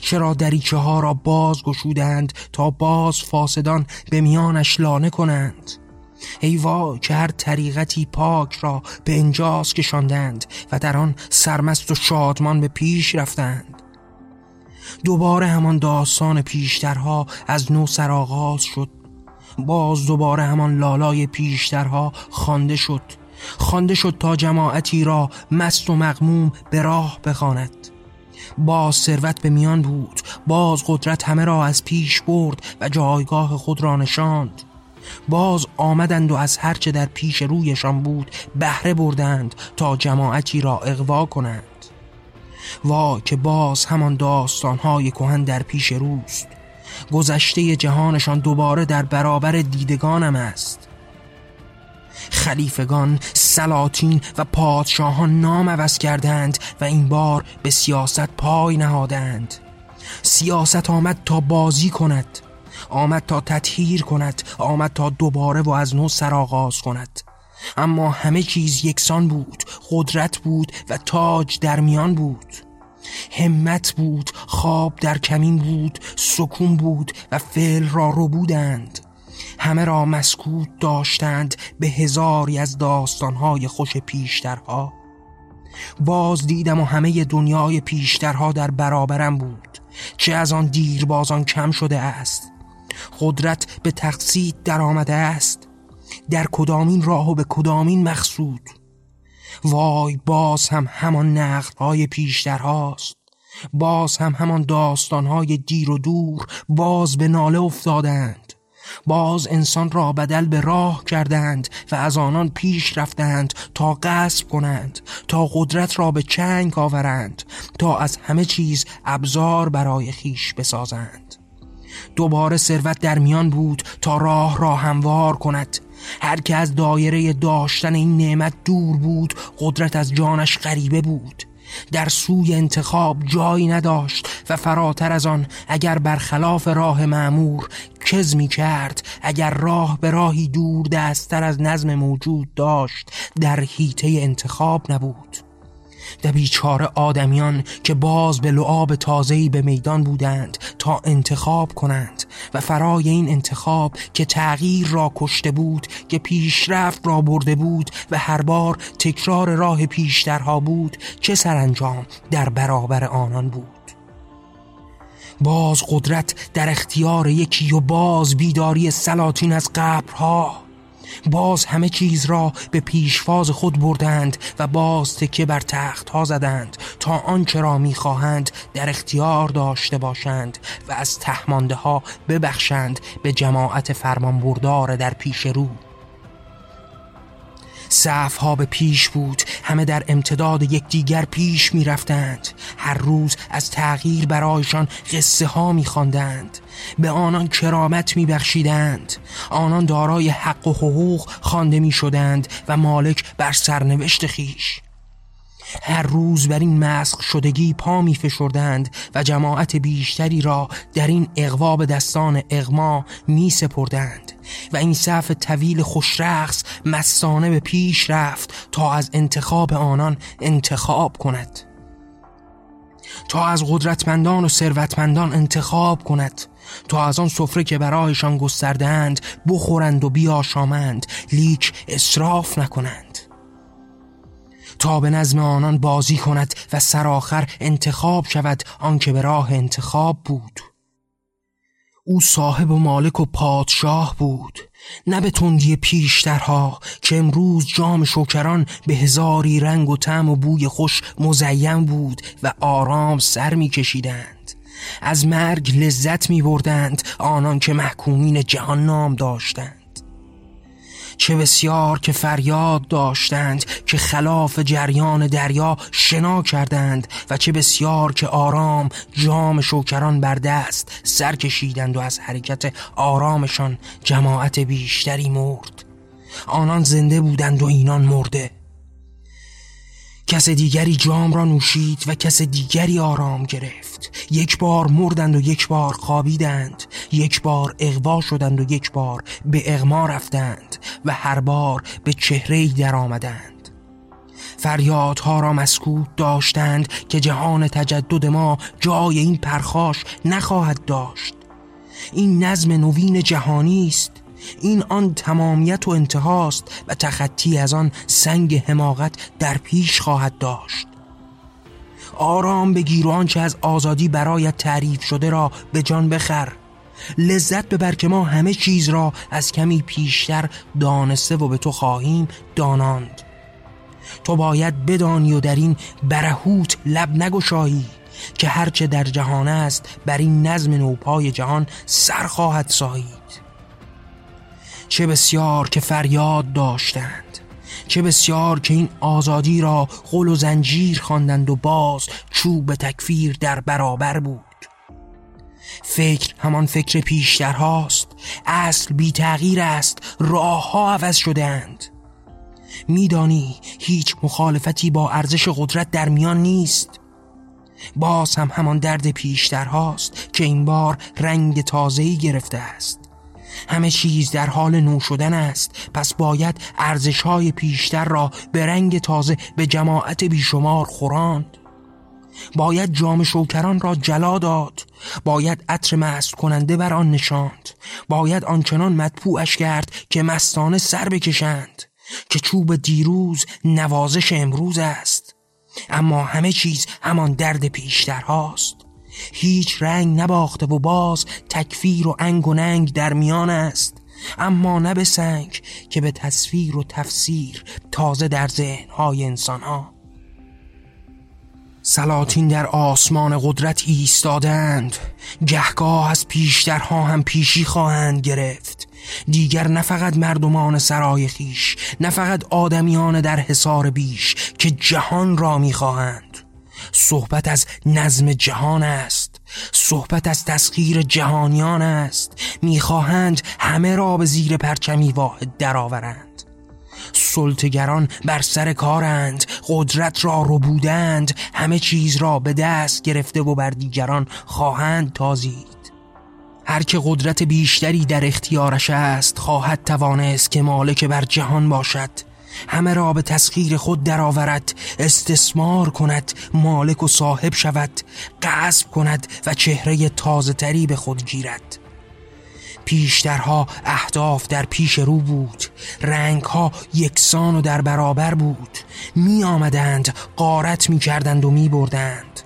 چرا دریچه ها را باز گشودند تا باز فاسدان به میانش لانه کنند؟ ای وای که هر طریقتی پاک را به انجاز کشاندند و در آن سرمست و شادمان به پیش رفتند. دوباره همان داستان پیشترها از نو سرآغاز شد. باز دوباره همان لالای پیشترها خوانده شد. خوانده شد تا جماعتی را مست و مغموم به راه بخواند. باز ثروت به میان بود. باز قدرت همه را از پیش برد و جایگاه خود را نشاند. باز آمدند و از هرچه در پیش رویشان بود بهره بردند تا جماعتی را اغوا کنند. وا که باز همان داستانهای کهن در پیش روست. گذشته جهانشان دوباره در برابر دیدگانم است. خلیفگان، سلاطین و پادشاهان نام عوض کردند و این بار به سیاست پای نهادند. سیاست آمد تا بازی کند آمد تا تطهیر کند آمد تا دوباره و از نو سرآغاز کند. اما همه چیز یکسان بود قدرت بود و تاج در میان بود. همت بود خواب در کمین بود سکون بود و فعل را رو بودند. همه را مسکوت داشتند به هزاری از داستانهای خوش پیشترها. باز دیدم و همه دنیای پیشترها در برابرم بود چه از آن دیر بازان کم شده است. قدرت به تقصید در آمده است. در کدامین راه و به کدامین مقصود. وای باز هم همان نقلهای پیشتر هاست باز هم همان داستانهای دیر و دور باز به ناله افتادند. باز انسان را بدل به راه کردند و از آنان پیش رفتند تا غصب کنند تا قدرت را به چنگ آورند تا از همه چیز ابزار برای خیش بسازند. دوباره ثروت در میان بود تا راه را هموار کند. هر که از دایره داشتن این نعمت دور بود قدرت از جانش غریبه بود. در سوی انتخاب جایی نداشت و فراتر از آن اگر برخلاف راه معمور کز می کرد اگر راه به راهی دور دستتر از نظم موجود داشت در حیطه انتخاب نبود. و بیچاره آدمیان که باز به لعاب تازهی به میدان بودند تا انتخاب کنند و فرای این انتخاب که تغییر را کشته بود که پیشرفت را برده بود و هر بار تکرار راه پیشترها بود چه سرانجام در برابر آنان بود. باز قدرت در اختیار یکی و باز بیداری سلاطین از قبرها باز همه چیز را به پیشواز خود بردند و باز تکه بر تخت ها زدند تا آنچه را می‌خواهند در اختیار داشته باشند و از تهمانده ها ببخشند به جماعت فرمانبردار در پیش رو. صف ها به پیش بود. همه در امتداد یکدیگر پیش می رفتند هر روز از تغییر برایشان قصه ها می خواندند به آنان کرامت می بخشیدند آنان دارای حق و حقوق خوانده می شدند و مالک بر سرنوشت خیش. هر روز بر این مسخ شدگی پا می فشردند و جماعت بیشتری را در این اقوا به دستان اغما می سپردند. و این صف طویل خوشرخص مستانه به پیش رفت تا از انتخاب آنان انتخاب کند. تا از قدرتمندان و ثروتمندان انتخاب کند. تا از آن سفره که برایشان گستردند بخورند و بیاشامند لیک اصراف نکنند. تا به نظم آنان بازی کند و سرآخر انتخاب شود آنکه به راه انتخاب بود. او صاحب و مالک و پادشاه بود نه به تندی پیشترها که امروز جام شکران به هزاری رنگ و طعم و بوی خوش مزین بود و آرام سر می کشیدند از مرگ لذت می بردند آنان که محکومین جهان نام داشتند. چه بسیار که فریاد داشتند که خلاف جریان دریا شنا کردند و چه بسیار که آرام جام شوکران بر دست سر کشیدند و از حرکت آرامشان جماعت بیشتری مرد. آنان زنده بودند و اینان مرده. کس دیگری جام را نوشید و کس دیگری آرام گرفت. یک بار مردند و یک بار خوابیدند. یک بار اغوا شدند و یک بار به اغما رفتند و هر بار به چهره در آمدند. فریادها را مسکوت داشتند که جهان تجدد ما جای این پرخاش نخواهد داشت. این نظم نوین جهانی است. این آن تمامیت و انتهاست و تخطی از آن سنگ حماقت در پیش خواهد داشت. آرام بگیر و آنچه از آزادی برایت تعریف شده را به جان بخر. لذت ببر که ما همه چیز را از کمی پیشتر دانسته و به تو خواهیم داناند. تو باید بدانی و در این برهوت لب نگشایی که هرچه در جهان است بر این نظم نوپای جهان سر خواهد سایید. چه بسیار که فریاد داشتند چه بسیار که این آزادی را قل و زنجیر خواندند و باز چوب تکفیر در برابر بود. فکر همان فکر پیشتر هاست اصل بی تغییر است راه ها عوض شدند میدانی هیچ مخالفتی با ارزش قدرت در میان نیست. باز هم همان درد پیشتر هاست که این بار رنگ تازه‌ای گرفته است. همه چیز در حال نو شدن است. پس باید ارزش های پیشتر را به رنگ تازه به جماعت بیشمار خوراند. باید جام شوکران را جلا داد. باید عطر مست کننده بر آن نشاند. باید آنچنان مدپوعش کرد که مستانه سر بکشند. که چوب دیروز نوازش امروز است. اما همه چیز همان درد پیشتر هاست. هیچ رنگ نباخته و باز تکفیر و انگ و ننگ در میان است. اما نه به سنگ که به تصویر و تفسیر تازه در ذهنهای انسان ها سلاطین در آسمان قدرت ایستادند گهگاه از پیشترها هم پیشی خواهند گرفت. دیگر نه فقط مردمان سرای خیش نه فقط آدمیان در حصار بیش که جهان را می‌خواهند. صحبت از نظم جهان است. صحبت از تسخیر جهانیان است. می‌خواهند همه را به زیر پرچمی واحد درآورند. سلطگران بر سر کارند. قدرت را رو بودند همه چیز را به دست گرفته و بر دیگران خواهند تازید. هر که قدرت بیشتری در اختیارش است خواهد توانست که مالک بر جهان باشد. همه را به تسخیر خود درآورد استثمار کند مالک و صاحب شود قصب کند و چهره تازه تری به خود گیرد. پیشترها اهداف در پیش رو بود رنگها یکسان و در برابر بود. می آمدند قارت می کردند و می بردند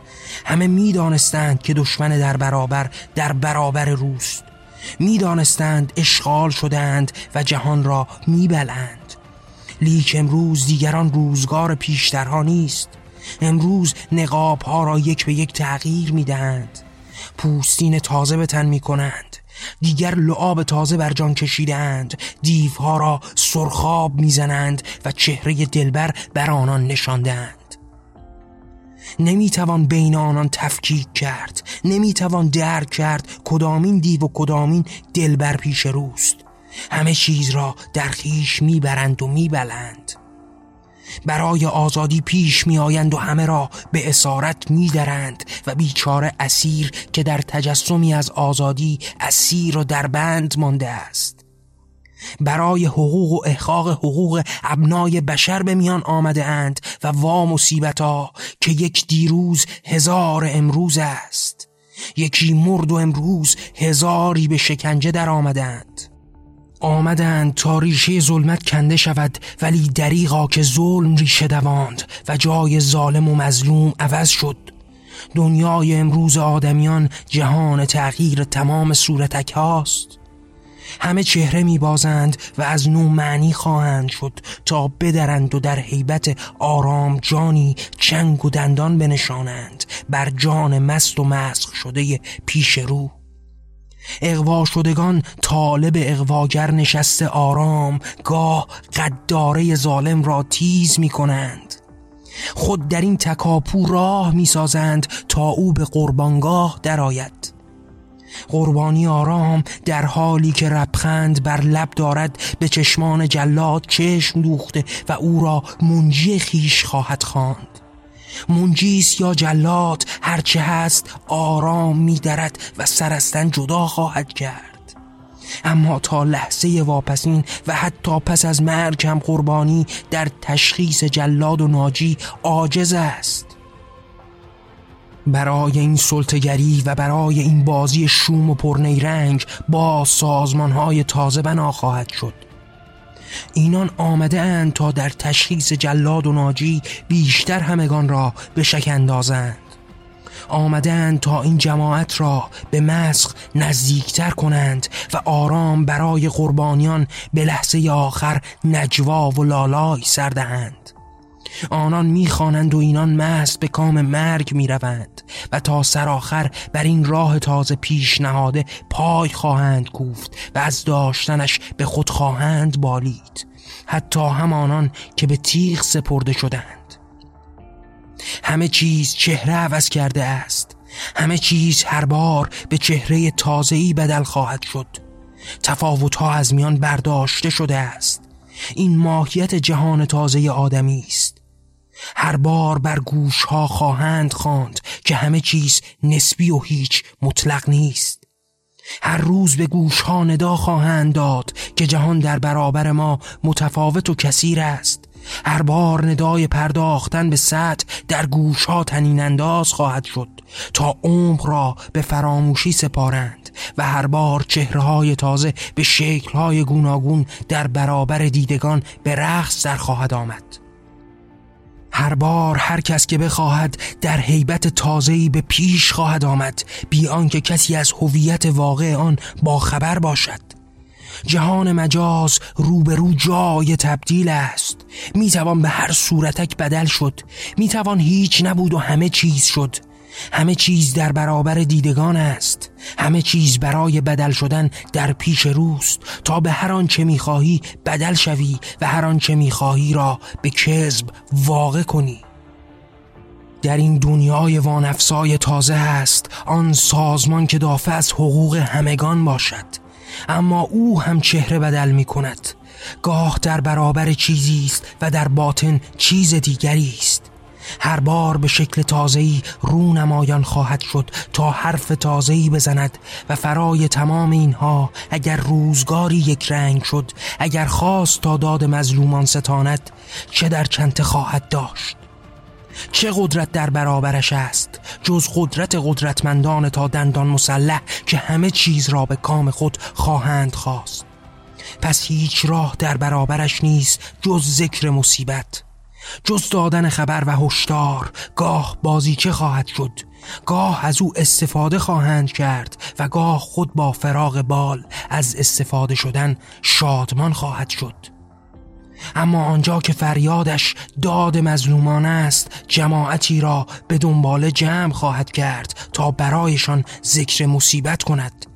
همه می دانستند که دشمن در برابر در برابر روست. می دانستند اشغال شدند و جهان را می بلند لیک امروز دیگران روزگار پیشترها نیست. امروز نقاب ها را یک به یک تغییر می دهند پوستین تازه به تن می کنند دیگر لعاب تازه بر جان کشیدند دیوها را سرخاب می‌زنند و چهره دلبر بر آنان نشاندند نمی‌توان بین آنان تفکیک کرد. نمی‌توان درک کرد کدامین دیو و کدامین دلبر پیش روست. همه چیز را در خیش می‌برند و میبلند. برای آزادی پیش میآیند و همه را به اسارت میدرند و بیچاره اسیر که در تجسمی از آزادی اسیر و در بند مانده است. برای حقوق و احقاق حقوق ابنای بشر به میان آمده اند و وا مصیبت ها که یک دیروز هزار امروز است. یکی مرد و امروز هزاری به شکنجه در آمدند آمدند تا ریشه ظلمت کنده شود ولی دریغا که ظلم ریشه دواند و جای ظالم و مظلوم عوض شد. دنیای امروز آدمیان جهان تغییر تمام صورتک هاست. همه چهره می بازند و از نو معنی خواهند شد تا بدرند و در حیبت آرام جانی چنگ و دندان بنشانند بر جان مست و مسخ شده پیش رو. اقوا شدگان طالب اقواگر نشسته آرام گاه قداره ظالم را تیز می کنند خود در این تکاپو راه می سازند تا او به قربانگاه درآید. قربانی آرام در حالی که ربخند بر لب دارد به چشمان جلاد چشم دوخته و او را منجی خیش خواهد خواند. منجیس یا جلاد هرچه هست آرام میدرد و سرستن جدا خواهد کرد. اما تا لحظه واپسین و حتی پس از مرگ هم قربانی در تشخیص جلاد و ناجی عاجز است. برای این سلطگری و برای این بازی شوم و پرنیرنگ با سازمان های تازه بنا خواهد شد. اینان آمده اند تا در تشخیص جلاد و ناجی بیشتر همگان را به شک اندازند. آمدند تا این جماعت را به مسخ نزدیکتر کنند و آرام برای قربانیان به لحظه آخر نجوا و لالای سردهند آنان می‌خوانند و اینان مست به کام مرگ می‌روند و تا سرآخر بر این راه تازه پیش نهاده پای خواهند کوفت و از داشتنش به خود خواهند بالید. حتی همانان که به تیغ سپرده شدند. همه چیز چهره عوض کرده است. همه چیز هر بار به چهره تازه‌ای بدل خواهد شد. تفاوتها از میان برداشته شده است. این ماهیت جهان تازه آدمی است. هر بار بر گوش ها خواهند خواند که همه چیز نسبی و هیچ مطلق نیست. هر روز به گوش ها ندا خواهند داد که جهان در برابر ما متفاوت و کثیر است. هر بار ندای پرداختن به سطح در گوش ها تنین انداز خواهد شد تا عمق را به فراموشی سپارند و هر بار چهره های تازه به شکل های گوناگون در برابر دیدگان به رقص در خواهد آمد. هر بار هر کس که بخواهد در حیبت تازه‌ای به پیش خواهد آمد بی آنکه کسی از هویت واقع آن با خبر باشد. جهان مجاز روبرو جای تبدیل است. می‌توان به هر صورتک بدل شد. می‌توان هیچ نبود و همه چیز شد. همه چیز در برابر دیدگان است. همه چیز برای بدل شدن در پیش روست. تا به هر آنچه می‌خواهی بدل شوی و هر آنچه می‌خواهی را به کذب واقع کنی. در این دنیای وانفسای تازه است آن سازمان که دافع از حقوق همگان باشد. اما او هم چهره بدل می کند گاه در برابر چیزی است و در باطن چیز دیگری است. هر بار به شکل تازه‌ای رو نمایان خواهد شد تا حرف تازه‌ای بزند و فرای تمام اینها اگر روزگاری یک رنگ شد اگر خواست تا داد مظلومان ستاند چه در چنته خواهد داشت؟ چه قدرت در برابرش است؟ جز قدرت قدرتمندان تا دندان مسلح که همه چیز را به کام خود خواهند خواست. پس هیچ راه در برابرش نیست جز ذکر مصیبت. جز دادن خبر و هشدار گاه بازی چه خواهد شد. گاه از او استفاده خواهند کرد و گاه خود با فراغ بال از استفاده شدن شادمان خواهد شد. اما آنجا که فریادش داد مظلومان است جماعتی را به دنبال جمع خواهد کرد تا برایشان ذکر مصیبت کند.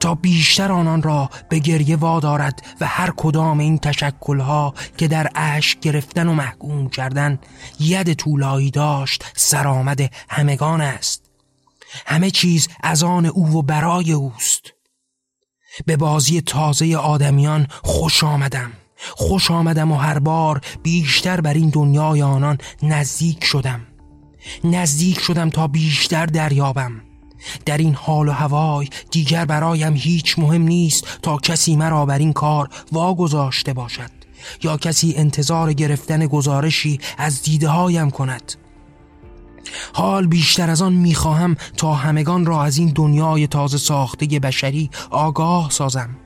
تا بیشتر آنان را به گریه وادارد و هر کدام این تشکلها که در اشک گرفتن و محکوم کردن ید طولایی داشت سرآمد همگان است. همه چیز از آن او و برای اوست. به بازی تازه آدمیان خوش آمدم. خوش آمدم و هر بار بیشتر بر این دنیای آنان نزدیک شدم. نزدیک شدم تا بیشتر دریابم. در این حال و هوای دیگر برایم هیچ مهم نیست تا کسی مرا بر این کار واگذاشته باشد یا کسی انتظار گرفتن گزارشی از دیده هایم کند. حال بیشتر از آن می‌خواهم تا همگان را از این دنیای تازه ساخته بشری آگاه سازم.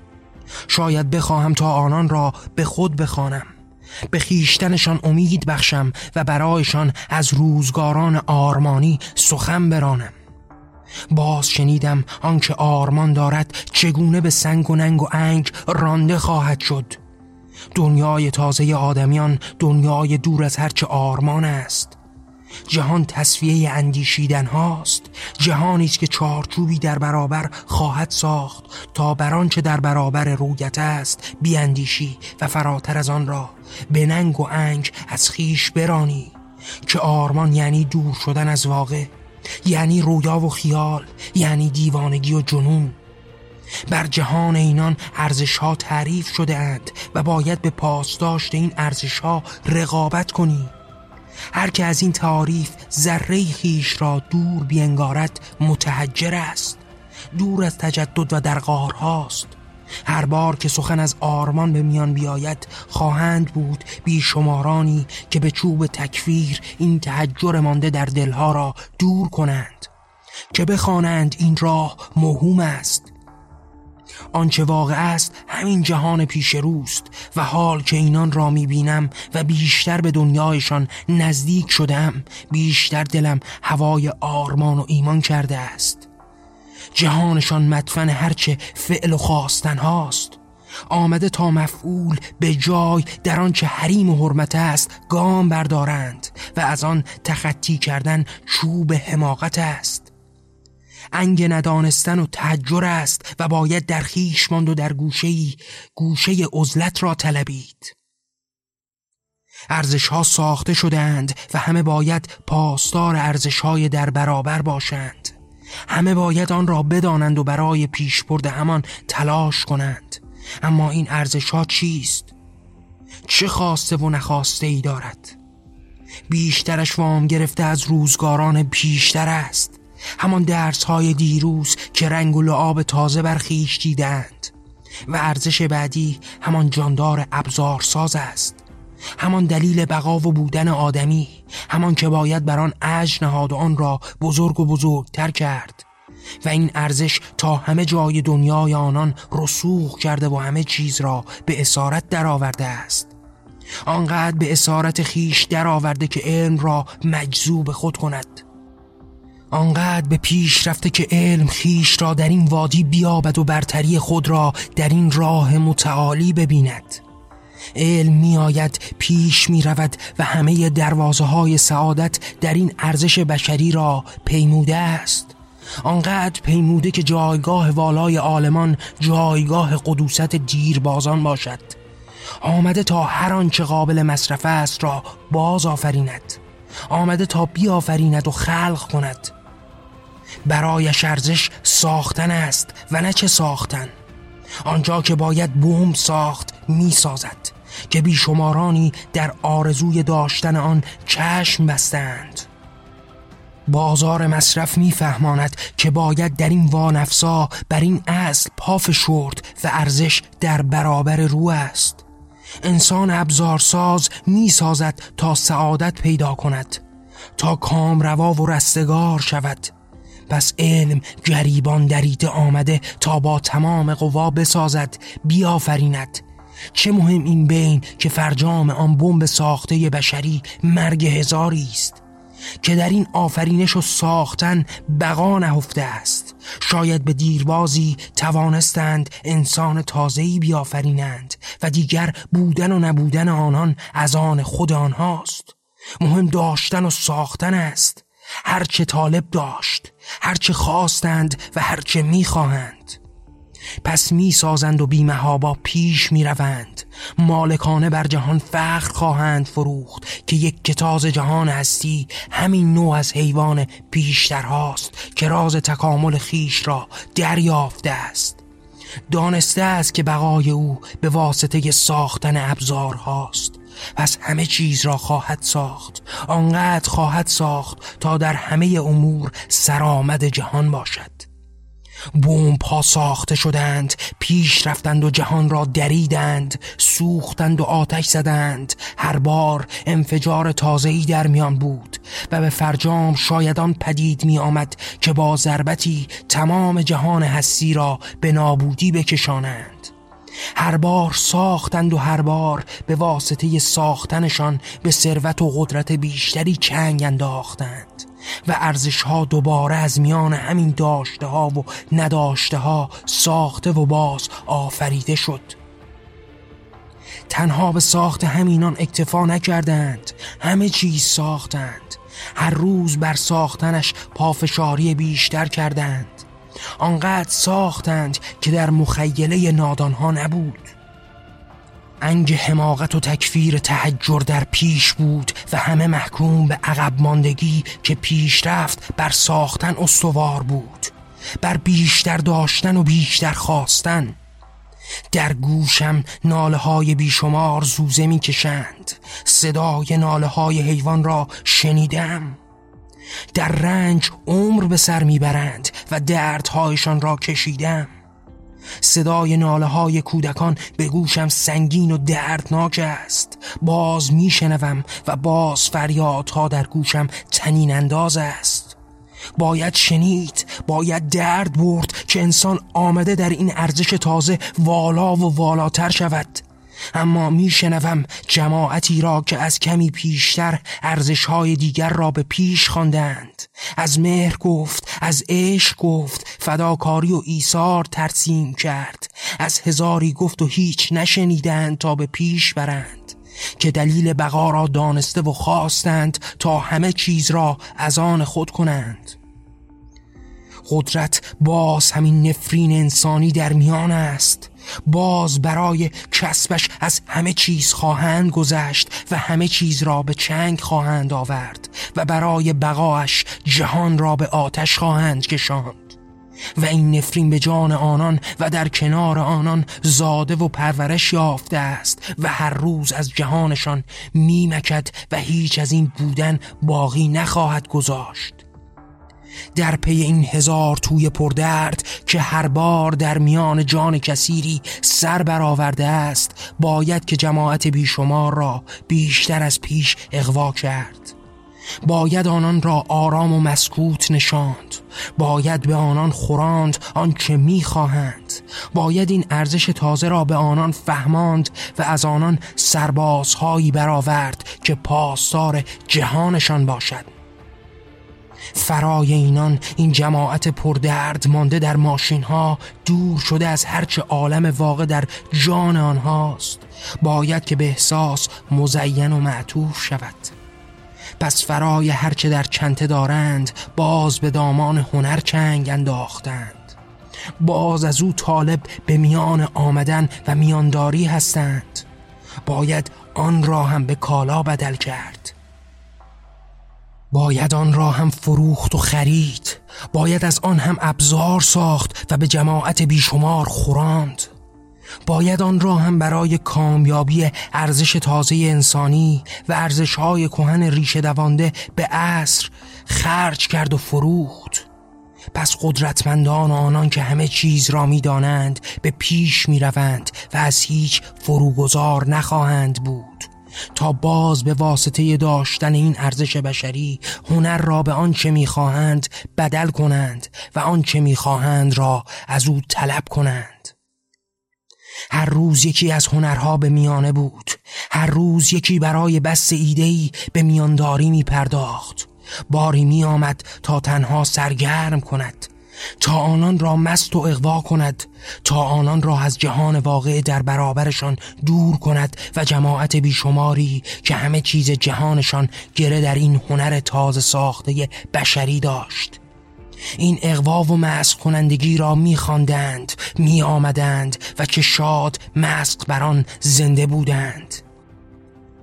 شاید بخواهم تا آنان را به خود بخوانم. به خیشتنشان امید بخشم و برایشان از روزگاران آرمانی سخن برانم. باز شنیدم آنکه آرمان دارد چگونه به سنگ و ننگ و انگ رانده خواهد شد. دنیای تازه آدمیان دنیای دور از هرچه آرمان است. جهان تصفیه اندیشیدن هاست. جهانی است که چارچوبی در برابر خواهد ساخت تا بر چه در برابر رویت است بیاندیشی و فراتر از آن را به ننگ و انگ از خیش برانی که آرمان یعنی دور شدن از واقع. یعنی رویا و خیال یعنی دیوانگی و جنون. بر جهان اینان ارزش ها تعریف شده اند و باید به پاسداشت این ارزش ها رقابت کنی. هر که از این تعریف ذره خیش را دور بینگارد متحجر است. دور از تجدد و در هاست هر بار که سخن از آرمان به میان بیاید خواهند بود بیشمارانی که به چوب تکفیر این تحجر مانده در دلها را دور کنند که بخوانند این راه مهم است. آنچه واقع است همین جهان پیش روست و حال که اینان را می‌بینم و بیشتر به دنیایشان نزدیک شدم بیشتر دلم هوای آرمان و ایمان کرده است. جهانشان مدفن هرچه فعل و خواستن هاست. آمده تا مفعول به جای در آنچه حریم و حرمت است گام بردارند و از آن تخطی کردن چوب حماقت است. انگ ندانستن و تحجر است و باید در خیش ماند و در گوشه گوشه عزلت را طلبید. ارزش ها ساخته شدند و همه باید پاسدار ارزش های در برابر باشند. همه باید آن را بدانند و برای پیش برده همان تلاش کنند اما این ارزش ها چیست؟ چه خواسته و نخواسته ای دارد؟ بیشترش وام گرفته از روزگاران پیشتر است همان درس های دیروز که رنگ و لعاب تازه برخیش دیدند و ارزش بعدی همان جاندار ابزارساز است همان دلیل بقا و بودن آدمی همان که باید بر آن اج نهاد آن را بزرگ و بزرگتر کرد. و این ارزش تا همه جای دنیای آنان رسوخ کرده و همه چیز را به اسارت درآورده است. آنقدر به اسارت خیش درآورده که علم را مجذوب خود کند. آنقدر به پیش رفته که علم خیش را در این وادی بیابد و برتری خود را در این راه متعالی ببیند. علم می آید پیش می رود و همه دروازه های سعادت در این ارزش بشری را پیموده است. آنقدر پیموده که جایگاه والای آلمان جایگاه قدوست دیربازان باشد. آمده تا هر آنچه قابل مصرف است را باز آفریند. آمده تا بیافریند و خلق کند. برای ارزش ساختن است و نه چه ساختن. آنجا که باید بوم ساخت می سازد که بیشمارانی در آرزوی داشتن آن چشم بستند. بازار مصرف میفهماند که باید در این وانفسا بر این اصل پاف شورد و ارزش در برابر رو است. انسان ابزارساز می سازد تا سعادت پیدا کند تا کام روا و رستگار شود. پس علم گریبان دریده آمده تا با تمام قوا بسازد بیافریند. چه مهم این بین که فرجام آن بمب ساخته بشری مرگ هزاری است که در این آفرینش و ساختن بقا نهفته است. شاید به دیربازی توانستند انسان تازه‌ای بیافرینند و دیگر بودن و نبودن آنان از آن خود آنهاست. مهم داشتن و ساختن است. هرچه طالب داشت هرچه خواستند و هرچه می‌خواهند. پس می سازند و بیمهابا پیش می روند مالکانه بر جهان فخر خواهند فروخت که یک کتاز جهان هستی همین نوع از حیوان پیشتر هاست که راز تکامل خیش را دریافته است. دانسته است که بقای او به واسطه ساختن ابزار هاست. پس همه چیز را خواهد ساخت. آنقدر خواهد ساخت تا در همه امور سرآمد جهان باشد. بوم پا ساخته شدند پیش رفتند و جهان را دریدند سوختند و آتش زدند. هر بار انفجار تازه‌ای در میان بود و به فرجام شایدان پدید می آمد که با ضربتی تمام جهان هستی را به نابودی بکشانند. هر بار ساختند و هر بار به واسطه ساختنشان به ثروت و قدرت بیشتری چنگ انداختند و ارزش ها دوباره از میان همین داشته ها و نداشته ها ساخته و باز آفریده شد. تنها به ساخت همینان اکتفا نکردند همه چیز ساختند. هر روز بر ساختنش پافشاری بیشتر کردند. آنقدر ساختند که در مخیله نادانها نبود. انگ حماقت و تکفیر تحجر در پیش بود و همه محکوم به عقب ماندگی که پیشرفت بر ساختن استوار بود بر بیشتر داشتن و بیشتر خواستن. در گوشم ناله های بیشمار زوزه می کشند صدای ناله های حیوان را شنیدم. در رنج عمر به سر می‌برند و دردهایشان را کشیدم. صدای ناله های کودکان به گوشم سنگین و دردناک است. باز میشنوم و باز فریادها در گوشم تنین انداز است. باید شنید باید درد برد که انسان آمده در این ارزش تازه والا و والاتر شود. اما میشنوم جماعتی را که از کمی پیشتر ارزشهای دیگر را به پیش خواندند. از مهر گفت از عشق گفت فداکاری و ایثار ترسیم کرد. از هزاری گفت و هیچ نشنیدند تا به پیش برند. که دلیل بقا را دانسته و خواستند تا همه چیز را از آن خود کنند. قدرت باز همین نفرین انسانی در میان است. باز برای کسبش از همه چیز خواهند گذشت و همه چیز را به چنگ خواهند آورد و برای بقاش جهان را به آتش خواهند کشاند. و این نفرین به جان آنان و در کنار آنان زاده و پرورش یافته است و هر روز از جهانشان میمکد و هیچ از این بودن باقی نخواهد گذاشت. در پی این هزار توی پردرد که هر بار در میان جان کسیری سر برآورده است باید که جماعت بیشمار را بیشتر از پیش اغوا کرد. باید آنان را آرام و مسکوت نشاند. باید به آنان خوراند آنچه می‌خواهند. باید این ارزش تازه را به آنان فهماند و از آنان سربازهایی برآورد که پاسدار جهانشان باشد. فرای اینان این جماعت پردرد مانده در ماشین ها دور شده از هرچه عالم واقع در جان آنهاست. باید که به احساس مزین و معطوف شود. پس فرای هرچه در چنته دارند باز به دامان هنر چنگ انداختند. باز از او طالب به میان آمدن و میانداری هستند. باید آن را هم به کالا بدل کرد. باید آن را هم فروخت و خرید. باید از آن هم ابزار ساخت و به جماعت بیشمار خوراند. باید آن را هم برای کامیابی ارزش تازه انسانی و ارزش های کهن ریشه دوانده به عصر خرج کرد و فروخت. پس قدرتمندان آنان که همه چیز را می‌دانند به پیش می روند و از هیچ فروگذار نخواهند بود. تا باز به واسطه داشتن این ارزش بشری هنر را به آنچه می‌خواهند بدل کنند و آنچه می‌خواهند را از او طلب کنند. هر روز یکی از هنرها به میانه بود. هر روز یکی برای بس ایدهی به میانداری می پرداخت باری می آمد تا تنها سرگرم کند. تا آنان را مست و اغوا کند تا آنان را از جهان واقع در برابرشان دور کند و جماعت بیشماری که همه چیز جهانشان گره در این هنر تازه ساخته بشری داشت. این اغوا و مسق کنندگی را میخواندند می آمدند و که شاد مسق بر آن زنده بودند.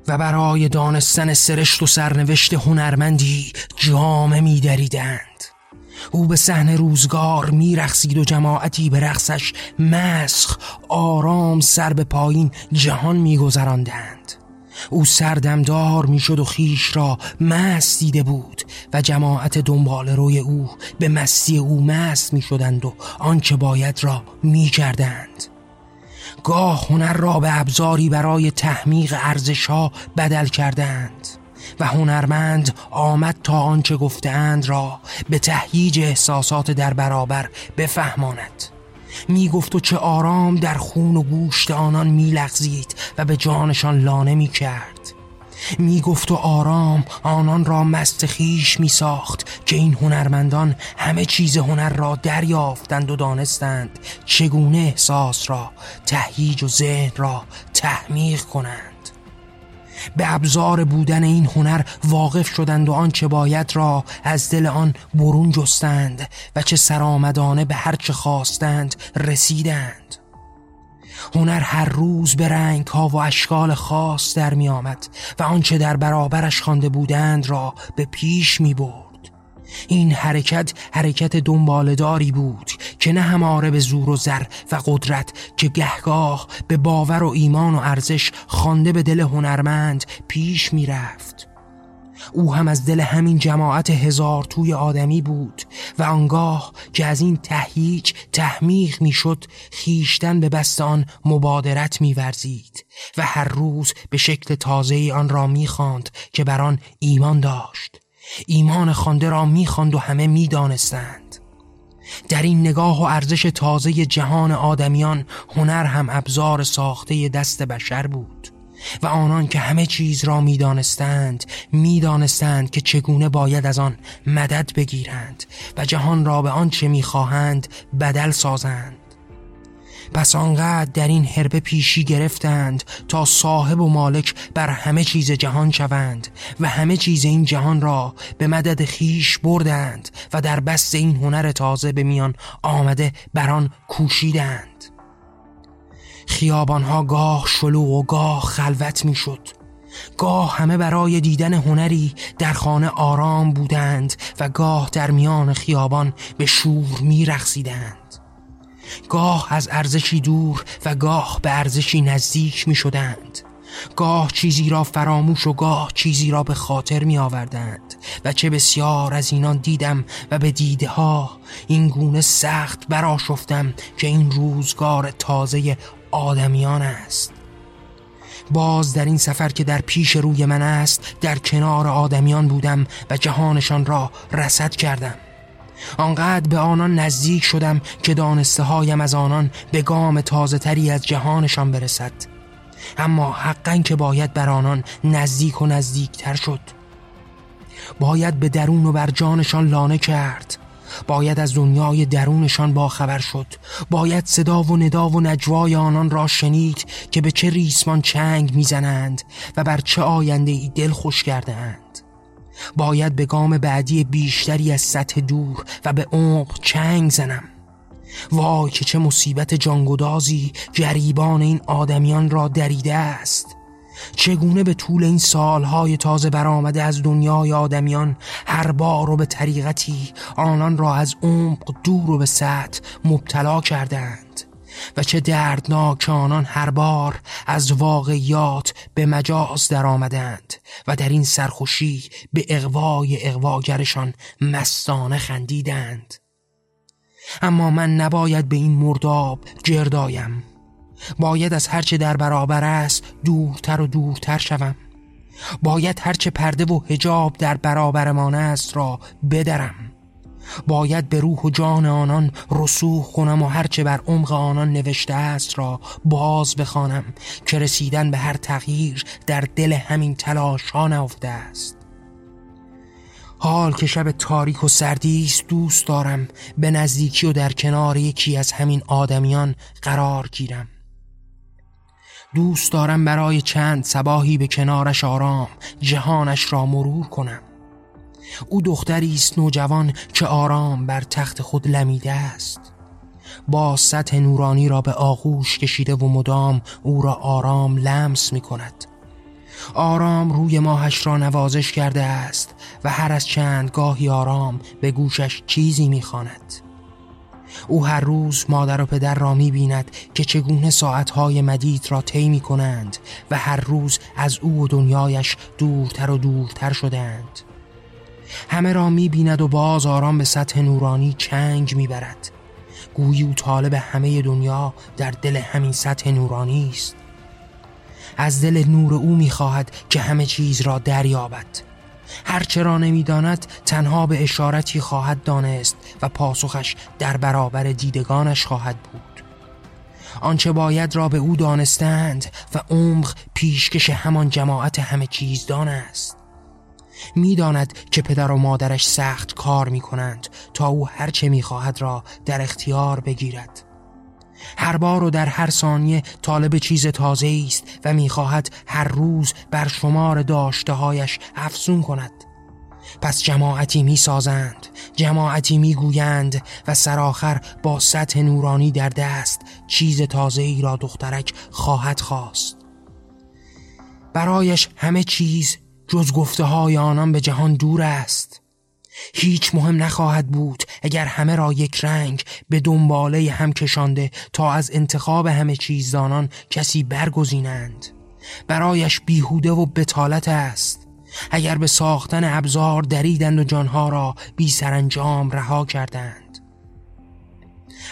و برای دانستن سرشت و سرنوشت هنرمندی جامه می او به صحنه روزگار میرخسید و جماعتی به رقصش مسخ آرام سر به پایین جهان میگذراندند. او سردمدار می‌شد و خیش را مست دیده بود و جماعت دنبال روی او به مستی او مست می‌شدند و آنچه باید را می‌کردند. گاه هنر را به ابزاری برای تحمیق ارزش ها بدل کردند. و هنرمند آمد تا آنچه گفتند را به تهییج احساسات در برابر بفهماند. می گفت و چه آرام در خون و گوشت آنان می لغزید و به جانشان لانه می کرد می گفت و آرام آنان را مست خیش می ساخت که این هنرمندان همه چیز هنر را دریافتند و دانستند چگونه احساس را تهییج و ذهن را تحمیق کنند. به ابزار بودن این هنر واقف شدند و آنچه باید را از دل آن برون جستند و چه سرآمدانه به هر چه خواستند رسیدند. هنر هر روز به رنگ ها و اشکال خاص در می آمد و آنچه در برابرش خوانده بودند را به پیش می برد این حرکت حرکت دنبالداری بود که نه هماره به زور و زر و قدرت که گهگاه به باور و ایمان و ارزش خوانده به دل هنرمند پیش می رفت او هم از دل همین جماعت هزار توی آدمی بود و آنگاه که از این تهیج تحمیق می‌شد خیشتن به بست آن مبادرت میورزید و هر روز به شکل تازه آن را می‌خواند که بر آن ایمان داشت. ایمان خانده را می‌خواند و همه می‌دانستند. در این نگاه و ارزش تازه جهان آدمیان هنر هم ابزار ساخته دست بشر بود. و آنان که همه چیز را می‌دانستند می‌دانستند که چگونه باید از آن مدد بگیرند و جهان را به آنچه می‌خواهند بدل سازند. پس آنقدر در این حربه پیشی گرفتند تا صاحب و مالک بر همه چیز جهان شوند و همه چیز این جهان را به مدد خیش بردند و در بست این هنر تازه به میان آمده بر آن کوشیدند. خیابانها گاه شلو و گاه خلوت می‌شد. گاه همه برای دیدن هنری در خانه آرام بودند و گاه در میان خیابان به شور میرقصیدند. گاه از ارزشی دور و گاه به ارزشی نزدیک می شدند گاه چیزی را فراموش و گاه چیزی را به خاطر می آوردند و چه بسیار از اینان دیدم و به دیده ها این گونه سخت برا شفتم که این روزگار تازه آدمیان است. باز در این سفر که در پیش روی من است در کنار آدمیان بودم و جهانشان را رسد کردم. آنقدر به آنان نزدیک شدم که دانسته هایم از آنان به گام تازه تری از جهانشان برسد. اما حقا که باید بر آنان نزدیک و نزدیکتر شد. باید به درون و بر جانشان لانه کرد. باید از دنیای درونشان باخبر شد. باید صدا و ندا و نجوای آنان را شنید که به چه ریسمان چنگ می‌زنند و بر چه آینده ای دل خوش کرده باید به گام بعدی بیشتری از سطح دور و به عمق چنگ زنم. وای که چه مصیبت جانگدازی جریبان این آدمیان را دریده است. چگونه به طول این سالهای تازه برآمده از دنیای آدمیان هر بار و به طریقتی آنان را از عمق دور و به سطح مبتلا کردند؟ و چه دردناک آنان هر بار از واقعیات به مجاز در آمدند و در این سرخوشی به اقوای اقواگرشان مستانه خندیدند. اما من نباید به این مرداب جردایم باید از هرچه در برابر است دورتر و دورتر شوم. باید هرچه پرده و هجاب در برابرمان است را بدرم. باید به روح و جان آنان رسوخ کنم و هرچه بر عمق آنان نوشته است را باز بخوانم که رسیدن به هر تغییر در دل همین تلاش ها نفته است. حال که شب تاریک و سردی است دوست دارم به نزدیکی و در کنار یکی از همین آدمیان قرار گیرم. دوست دارم برای چند سباهی به کنارش آرام جهانش را مرور کنم. او دختری است نوجوان که آرام بر تخت خود لمیده است. با سطح نورانی را به آغوش کشیده و مدام او را آرام لمس می کند. آرام روی ماهش را نوازش کرده است و هر از چند گاهی آرام به گوشش چیزی می‌خواند. او هر روز مادر و پدر را می بیند که چگونه ساعتهای مدید را طی می کنند و هر روز از او و دنیایش دورتر و دورتر شدند همه را می بیند و باز آرام به سطح نورانی چنگ می برد گویی او طالب همه دنیا در دل همین سطح نورانی است. از دل نور او می خواهد که همه چیز را دریابد. هرچه را نمی‌داند تنها به اشارتی خواهد دانست و پاسخش در برابر دیدگانش خواهد بود. آنچه باید را به او دانستند و عمق پیشکش همان جماعت همه چیزدان است. می‌داند که پدر و مادرش سخت کار می کنند تا او هرچه می خواهد را در اختیار بگیرد. هر بار و در هر ثانیه طالب چیز تازه است و می‌خواهد هر روز بر شمار داشته هایش افزون کند. پس جماعتی می سازند جماعتی می گویند و سرآخر با سطح نورانی در دست چیز تازه ای را دخترک خواهد خواست. برایش همه چیز جز گفته های آنان به جهان دور است. هیچ مهم نخواهد بود اگر همه را یک رنگ به دنباله هم کشانده تا از انتخاب همه چیزدانان کسی برگزینند. برایش بیهوده و بتالت است. اگر به ساختن ابزار دریدند و جانها را بی سرانجام رها کردند.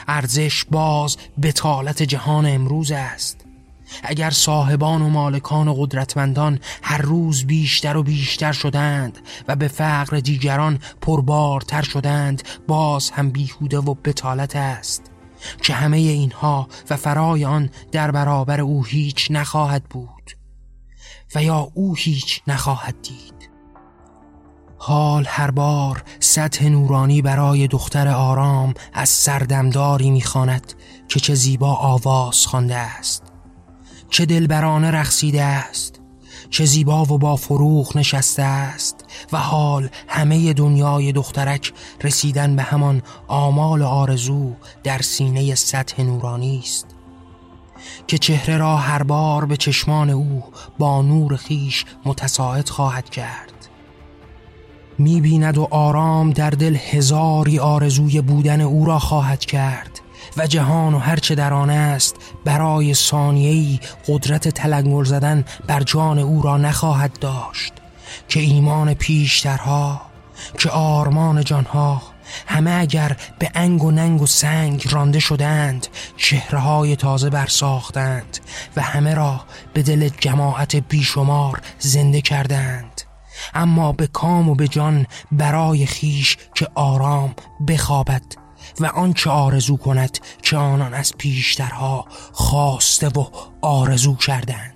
ارزش باز بتالت جهان امروز است. اگر صاحبان و مالکان و قدرتمندان هر روز بیشتر و بیشتر شدند و به فقر دیگران پربارتر شدند باز هم بیهوده و بتالت است. که همه اینها و فرای آن در برابر او هیچ نخواهد بود و یا او هیچ نخواهد دید. حال هر بار سطح نورانی برای دختر آرام از سردمداری می‌خواند که چه زیبا آواز خوانده است. چه دلبرانه رقصیده است چه زیبا و با فروخ نشسته است و حال همه دنیای دخترک رسیدن به همان آمال آرزو در سینه سطح نورانی است. که چهره را هر بار به چشمان او با نور خیش متساعد خواهد کرد. می‌بیند و آرام در دل هزاری آرزوی بودن او را خواهد کرد و جهان و هرچه در آن است برای ثانیه‌ای قدرت تلنگل زدن بر جان او را نخواهد داشت. که ایمان پیشترها که آرمان جانها همه اگر به انگ و ننگ و سنگ رانده شدند چهره های تازه برساختند و همه را به دل جماعت بیشمار زنده کردند. اما به کام و به جان برای خیش که آرام بخوابد. و آنچه آرزو کند که آنان از پیشترها خواسته و آرزو کردند